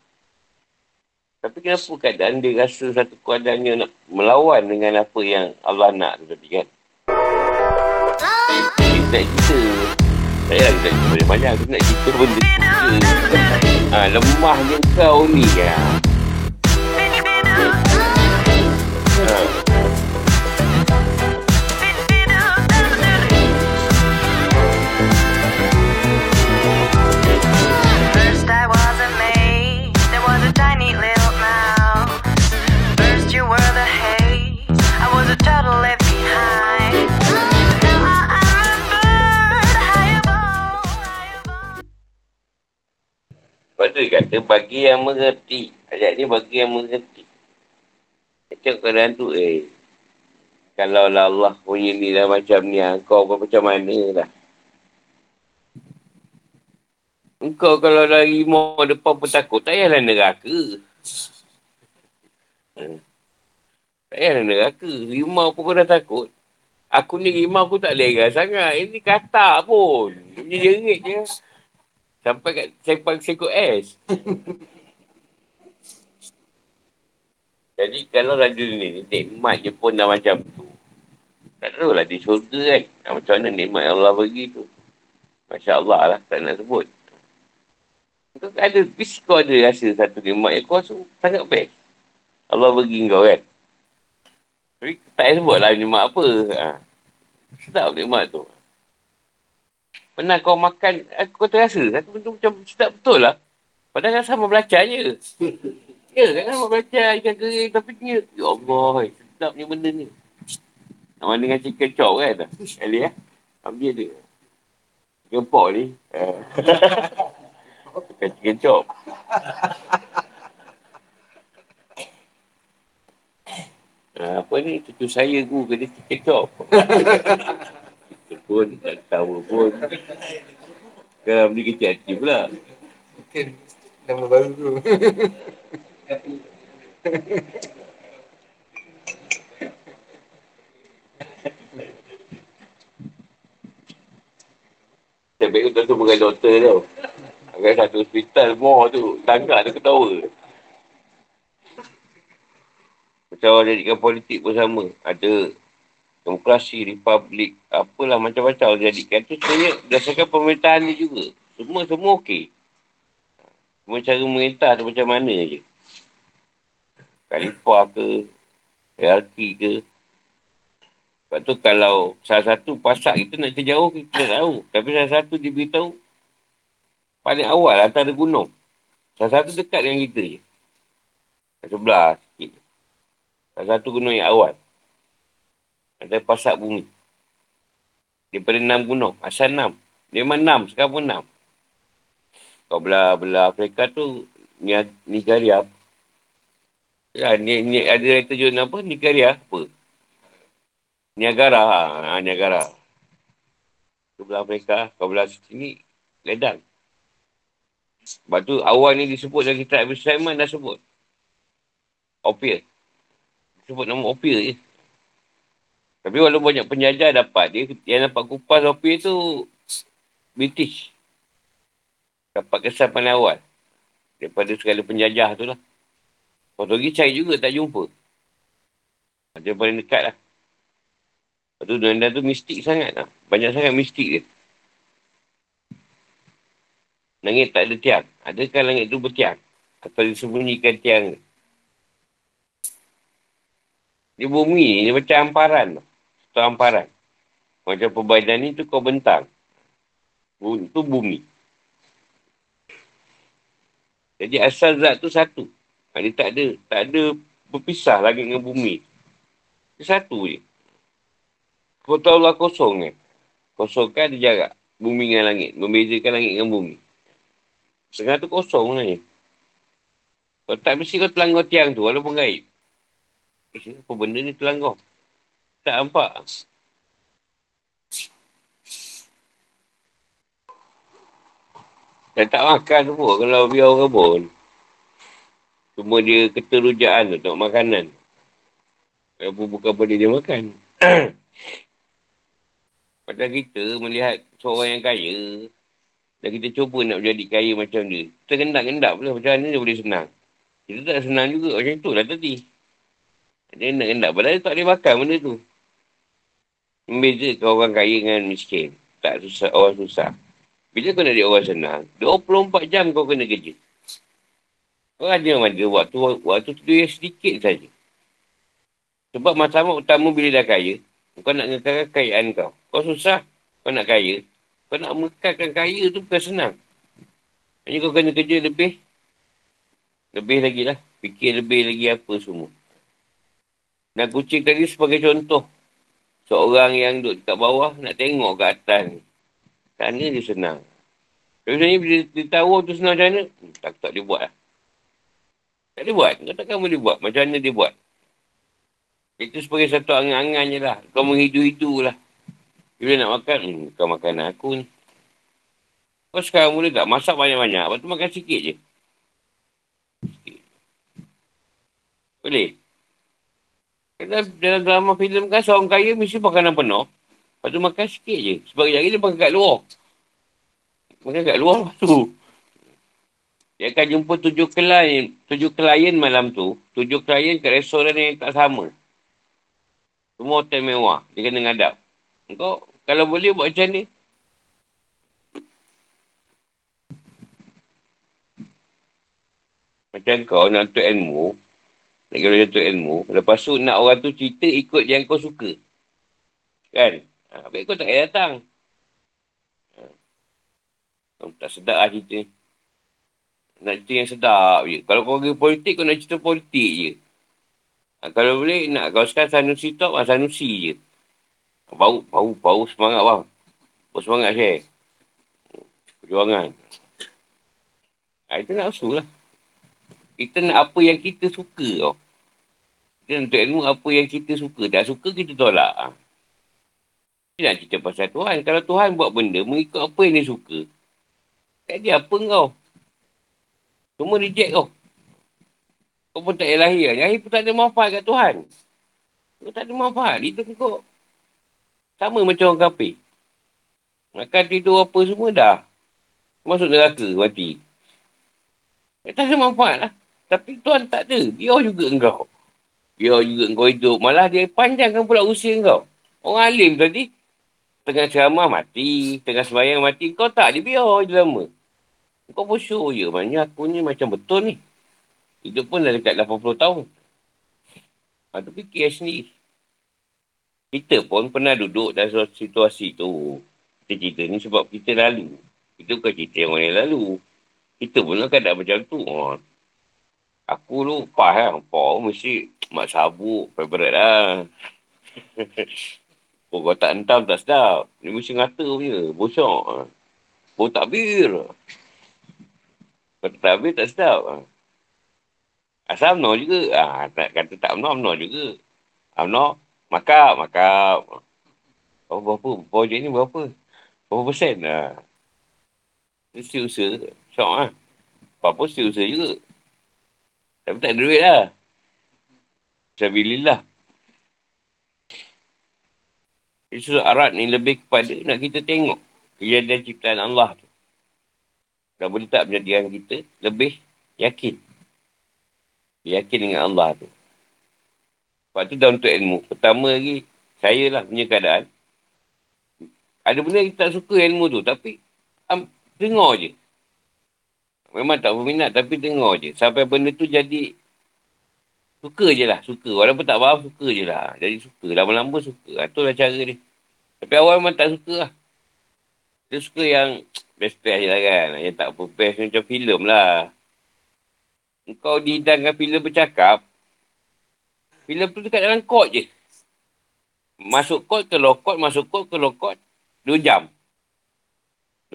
Tapi kenapa keadaan dia rasa satu keadaannya nak melawan dengan apa yang Allah nak tu tadi kan? nak cerita. Saya lagi tak cerita banyak. Aku nak cerita benda cerita. Ha, lemahnya kau ni ya. Lepas tu kata bagi yang mengerti. Ayat ni bagi yang mengerti. Macam keadaan tu eh. Kalau lah Allah punya ni dah macam ni. Kau pun macam mana lah. Engkau kalau dari mau depan pun takut. Tak payahlah neraka. Hmm. Tak payahlah neraka. Rimau pun kau dah takut. Aku ni rimau pun tak lega sangat. Ini kata pun. Ini jerit je. Sampai kat sempang sekut es. Jadi kalau raja ni, nikmat je pun dah macam tu. Tak tahu lah di syurga kan. Nah, macam mana nikmat yang Allah bagi tu. Masya Allah lah, tak nak sebut. Kau ada, bis kau ada rasa satu nikmat yang kau rasa sangat best. Allah bagi kau kan. Tapi tak sebut lah nikmat apa. Ha. Sedap nikmat tu. Pernah kau makan, eh, kau terasa satu benda macam sedap betul lah. Padahal kan sama belacan je. ya kan sama belacan ikan kering tapi ni, ya Allah, sedap ni benda ni. Nama dengan chicken chop kan? Ali eh? Ambil dia. Chicken ni. Bukan chicken chop. Ha, apa ni? Cucu saya ku ke dia chicken chop pun, tak tahu pun. Kalau beli kecil hati pula. Mungkin nama baru tu. Saya baik tu bukan doktor tau. Agak satu hospital more tu. Tangkap tu ketawa. Macam orang jadikan politik pun sama. Ada demokrasi, republik, apalah macam-macam jadikan tu sebenarnya berdasarkan pemerintahan ni juga. Semua semua okey. Semua cara memerintah tu macam mana je. Khalifah ke, hierarki ke. Sebab tu kalau salah satu pasak kita nak terjauh, kita tak tahu. Tapi salah satu dia beritahu paling awal antara gunung. Salah satu dekat dengan kita je. Sebelah sikit. Salah satu gunung yang awal. Ada pasak bumi. Daripada enam gunung. Asal enam. Dia memang enam. Sekarang pun enam. Kau belah-belah Afrika tu, ni Nigeria. Ya, ni, ni ada yang terjun apa? Nigeria apa? Niagara. Ha, Niagara. Kau belah Afrika. Kau belah sini, ledang. Sebab tu awal ni disebut dalam kitab Abu Sulaiman dah sebut. Opia. Sebut nama Opia je. Tapi walaupun banyak penjajah dapat, dia yang dapat kupas kopi tu British. Dapat kesan paling awal. Daripada segala penjajah tu lah. Portugi cari juga tak jumpa. Macam paling dekat lah. Lepas tu Nanda tu mistik sangat lah. Banyak sangat mistik dia. Langit tak ada tiang. Adakah langit tu bertiang? Atau disembunyikan tiang Di bumi ni, dia macam hamparan. Itu hamparan. Macam perbaikan ni tu kau bentang. Itu bumi. Jadi asal zat tu satu. Ha, dia tak ada, tak ada berpisah lagi dengan bumi. Dia satu je. Tahu Allah kosong kan? Kosong kan ada jarak. Bumi dengan langit. Membezakan langit dengan bumi. Setengah tu kosong sebenarnya. Kalau tak mesti kau telanggar tiang tu walaupun gaib. Apa benda ni telanggar? Tak nampak. Dan tak makan pun kalau biar orang pun. Cuma dia keterujaan tu, tak makanan. Walaupun bukan pada dia makan. Macam kita melihat seorang yang kaya, dan kita cuba nak menjadi kaya macam dia. Kita kendak-kendak pula macam mana dia boleh senang. Kita tak senang juga macam tu lah tadi. Dia kendak-kendak. Padahal dia tak boleh makan benda tu. Membezakan orang kaya dengan miskin. Tak susah, orang susah. Bila kau nak jadi orang senang, 24 jam kau kena kerja. Kau ada mana waktu, waktu tu dia sedikit saja. Sebab masalah utama bila dah kaya, kau nak ngekalkan kekayaan kau. Kau susah, kau nak kaya. Kau nak mekalkan kaya tu bukan senang. Hanya kau kena kerja lebih. Lebih lagi lah. Fikir lebih lagi apa semua. Dan kucing tadi sebagai contoh. Seorang yang duduk kat bawah nak tengok ke atas ni. Sana dia senang. Tapi sebenarnya bila dia tahu tu senang macam mana, hmm, tak, tak dia buat lah. Tak dia buat. Kau takkan boleh buat. Macam mana dia buat. Itu sebagai satu angan-angan je lah. Kau menghidu-hidu lah. Bila nak makan, hmm, kau makan aku ni. Kau sekarang mula tak masak banyak-banyak. Lepas tu makan sikit je. Sikit. Boleh? Dalam, dalam drama filem kan seorang kaya mesti makanan penuh. Lepas tu makan sikit je. Sebab lagi dia makan kat luar. Makan kat luar tu. Dia akan jumpa tujuh klien, tujuh klien malam tu. Tujuh klien kat restoran yang tak sama. Semua hotel mewah. Dia kena ngadap. Kau kalau boleh buat macam ni. Macam kau nak untuk ilmu. Nak kira untuk ilmu. Lepas tu nak orang tu cerita ikut yang kau suka. Kan? Ha, baik kau tak payah datang. Ha. Tak sedap lah cerita. Nak cerita yang sedap je. Kalau kau pergi politik, kau nak cerita politik je. Ha, kalau boleh, nak kau sekarang Sanusi top, ha, Sanusi je. Bau, bau, bau semangat bang. Bau semangat share. Perjuangan. Ha, itu nak usul lah. Kita nak apa yang kita suka tau. Kita nak ilmu apa yang kita suka. Tak suka, kita tolak. Dia nak cerita pasal Tuhan. Kalau Tuhan buat benda, mengikut apa yang dia suka. Tak dia apa kau? Semua reject kau. Kau pun tak payah lahir. Lahir pun tak ada manfaat kat Tuhan. Kau tak ada manfaat. Itu kau. Sama macam orang kafir. Makan tidur apa semua dah. Masuk neraka mati. Eh, tak ada manfaat lah. Tapi Tuhan tak ada. Dia juga engkau. Dia juga engkau hidup. Malah dia panjangkan pula usia engkau. Orang alim tadi, Tengah ceramah mati. Tengah sembahyang mati. Kau tak. Dia biar je lama. Kau pun show je. Maknanya aku ni macam betul ni. Hidup pun dah dekat 80 tahun. Ha, tu fikir sendiri. Kita pun pernah duduk dalam situasi tu. Kita cerita ni sebab kita lalu. Itu bukan cerita yang orang yang lalu. Kita pun lah kadang macam tu. Ha. Aku lupa lah. Apa mesti mak sabuk. Favorite lah. Oh, kau tak entam tak sedap. Dia mesti ngata punya. Bosok. Oh, takbir. Kau tak takbir tak sedap. Asal amno juga. Ah, tak kata tak amno, amno juga. Amno, makap, makap. Oh, berapa? Projek ni berapa? Berapa persen? Ah. Mesti usaha. Syok lah. Apa-apa mesti usaha juga. Tapi tak ada duit lah. Sabilillah. Surah Arad ni lebih kepada nak kita tengok kejadian ciptaan Allah tu. Dan boleh tak menjadikan kita lebih yakin. Yakin dengan Allah tu. Sebab tu dah untuk ilmu. Pertama lagi, saya lah punya keadaan. Ada benda kita tak suka ilmu tu. Tapi, um, dengar je. Memang tak berminat tapi dengar je. Sampai benda tu jadi Suka je lah. Suka. Walaupun tak faham, suka je lah. Jadi suka. Lama-lama suka. Ha, itulah cara dia. Tapi awal memang tak suka lah. Dia suka yang best-best je lah kan. Yang tak apa best macam filem lah. Kau dihidangkan filem bercakap, filem tu dekat dalam kot je. Masuk kot, keluar kot, masuk kot, keluar kot. Dua jam.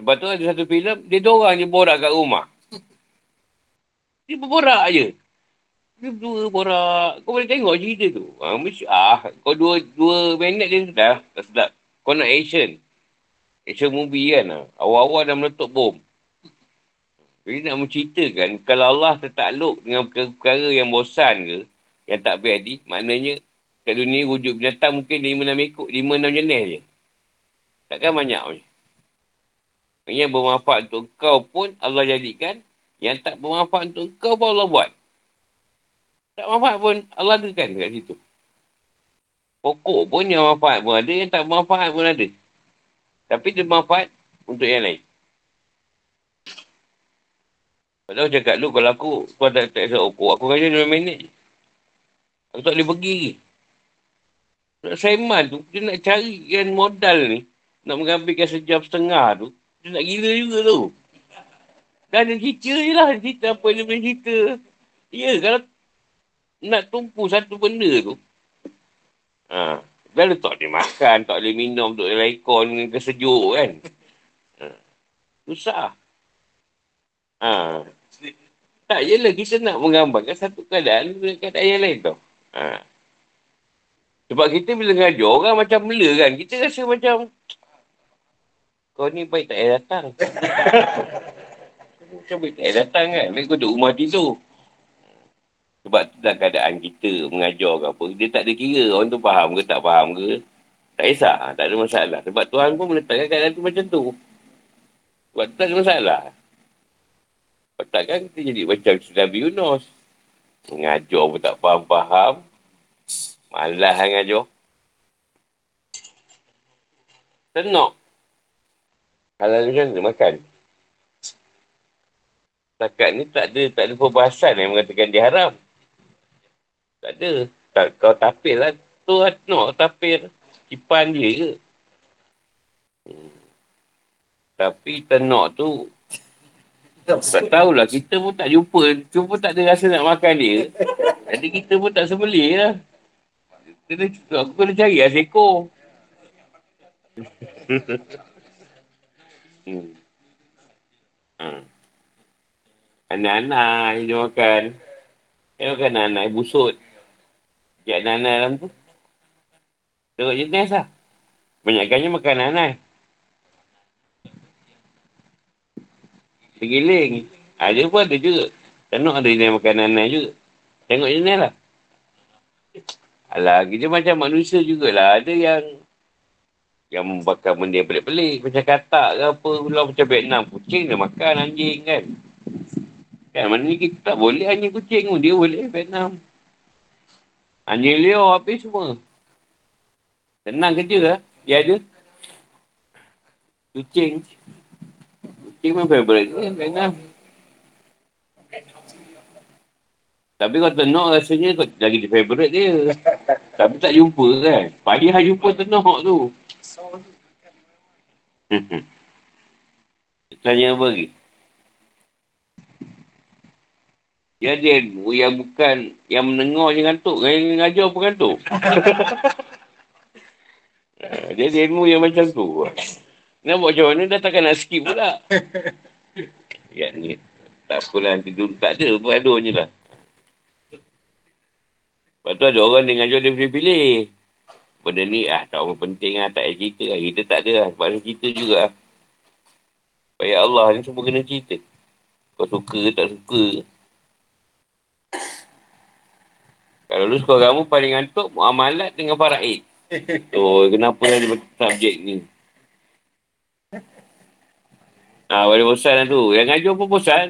Lepas tu ada satu filem, dia dua orang je borak kat rumah. Dia berborak je. Dia dua borak. Kau boleh tengok cerita tu. Ha, mesti, ah, kau dua dua minit dia dah, tak sedap. Kau nak action. Action movie kan. ah. Awal-awal dah meletup bom. Jadi nak menceritakan, kalau Allah tertakluk dengan perkara-perkara yang bosan ke, yang tak berhadi, maknanya kat dunia wujud binatang mungkin lima enam ekor, lima enam jenis je. Takkan banyak macam. Yang bermanfaat untuk kau pun Allah jadikan, yang tak bermanfaat untuk kau pun Allah buat. Tak manfaat pun Allah adakan kat situ. Pokok pun yang manfaat pun ada, yang tak bermanfaat pun ada. Tapi dia bermanfaat untuk yang lain. Padahal cakap lu kalau aku kau tak tak esok aku, aku kerja 2 minit. Aku tak boleh pergi. Nak Saiman tu, dia nak cari yang modal ni, nak mengambilkan sejam setengah tu, dia nak gila juga tu. Dan dia cerita je lah, cerita apa dia boleh cerita. Ya, kalau nak tumpu satu benda tu, ha, dah letak dia makan, tak boleh minum, tak boleh laikon dengan kesejuk kan. Ha, susah. Ha, tak, yelah kita nak menggambarkan satu keadaan dengan keadaan yang lain tau. Ha. Sebab kita bila ngajar orang macam mela kan. Kita rasa macam kau ni baik tak payah datang. macam baik tak payah datang kan. Baik kau duduk rumah tidur. Sebab tu dalam keadaan kita mengajar ke apa. Dia tak ada kira orang tu faham ke tak faham ke. Tak kisah. Tak ada masalah. Sebab Tuhan pun meletakkan keadaan tu macam tu. Sebab tu tak ada masalah. Kalau takkan kita jadi macam Nabi Yunus. Mengajar pun tak faham-faham. Malas kan ngajar. Tenok. Halal macam mana makan. Takat ni tak ada, tak ada perbahasan yang mengatakan dia haram. Tak ada. Tak, kau tapir lah. Tu lah, no, tapir. Kipan dia ke. Hmm. Tapi tenok tu tak tahulah, kita pun tak jumpa. Pun tak ada rasa nak makan dia. Jadi kita pun tak sembelih lah. Kita, aku kena cari lah seekor. hmm. hmm. Anak-anak dia makan. Dia makan anak-anak busut. Sekejap anak-anak dalam tu. Tengok jenis lah. Banyakkannya makan anak-anak. Segiling. Ada pun ada juga. Tengok ada jenis makanan lain juga. Tengok jenis lah. Alah, kita macam manusia jugalah. Ada yang yang membakar benda pelik-pelik. Macam katak ke apa. Pulau macam Vietnam. Kucing dia makan anjing kan. Kan mana ni kita tak boleh anjing kucing pun. Dia boleh Vietnam. Anjing liar habis semua. Senang kerja lah. Dia ada. Kucing. Kucing memang favourite ke Vietnam. Tapi kalau tenok rasanya kau lagi di favourite dia. Tapi tak jumpa kan. Payah jumpa tenok tu. Tanya apa lagi? Dia ada ilmu yang bukan yang mendengar je ngantuk. Yang ngajar pun ngantuk. Dia ada ilmu yang macam tu. Nak buat macam mana dah takkan nak skip pula. ya ni. Tak apalah nanti dulu tak ada. Beradu je lah. Lepas tu ada orang yang ngajar dia pilih-pilih. Benda ni ah tak orang penting lah. Tak payah cerita lah. Kita tak ada lah. Sebab dia cerita juga lah. Supaya Allah ni semua kena cerita. Kau suka tak suka Kalau lu suka kamu paling ngantuk, muamalat dengan faraid. Oh, kenapa ada subjek ni? Ah, ha, boleh bosan lah tu. Yang ngajar pun bosan.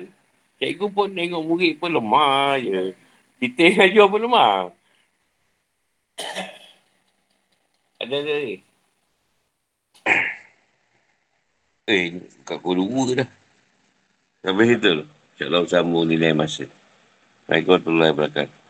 Cikgu pun tengok murid pun lemah je. Kita yang ngajar pun lemah. Ada ada ni. Eh, kat pukul dua dah. Sampai situ. InsyaAllah bersama nilai masa. Assalamualaikum warahmatullahi wabarakatuh.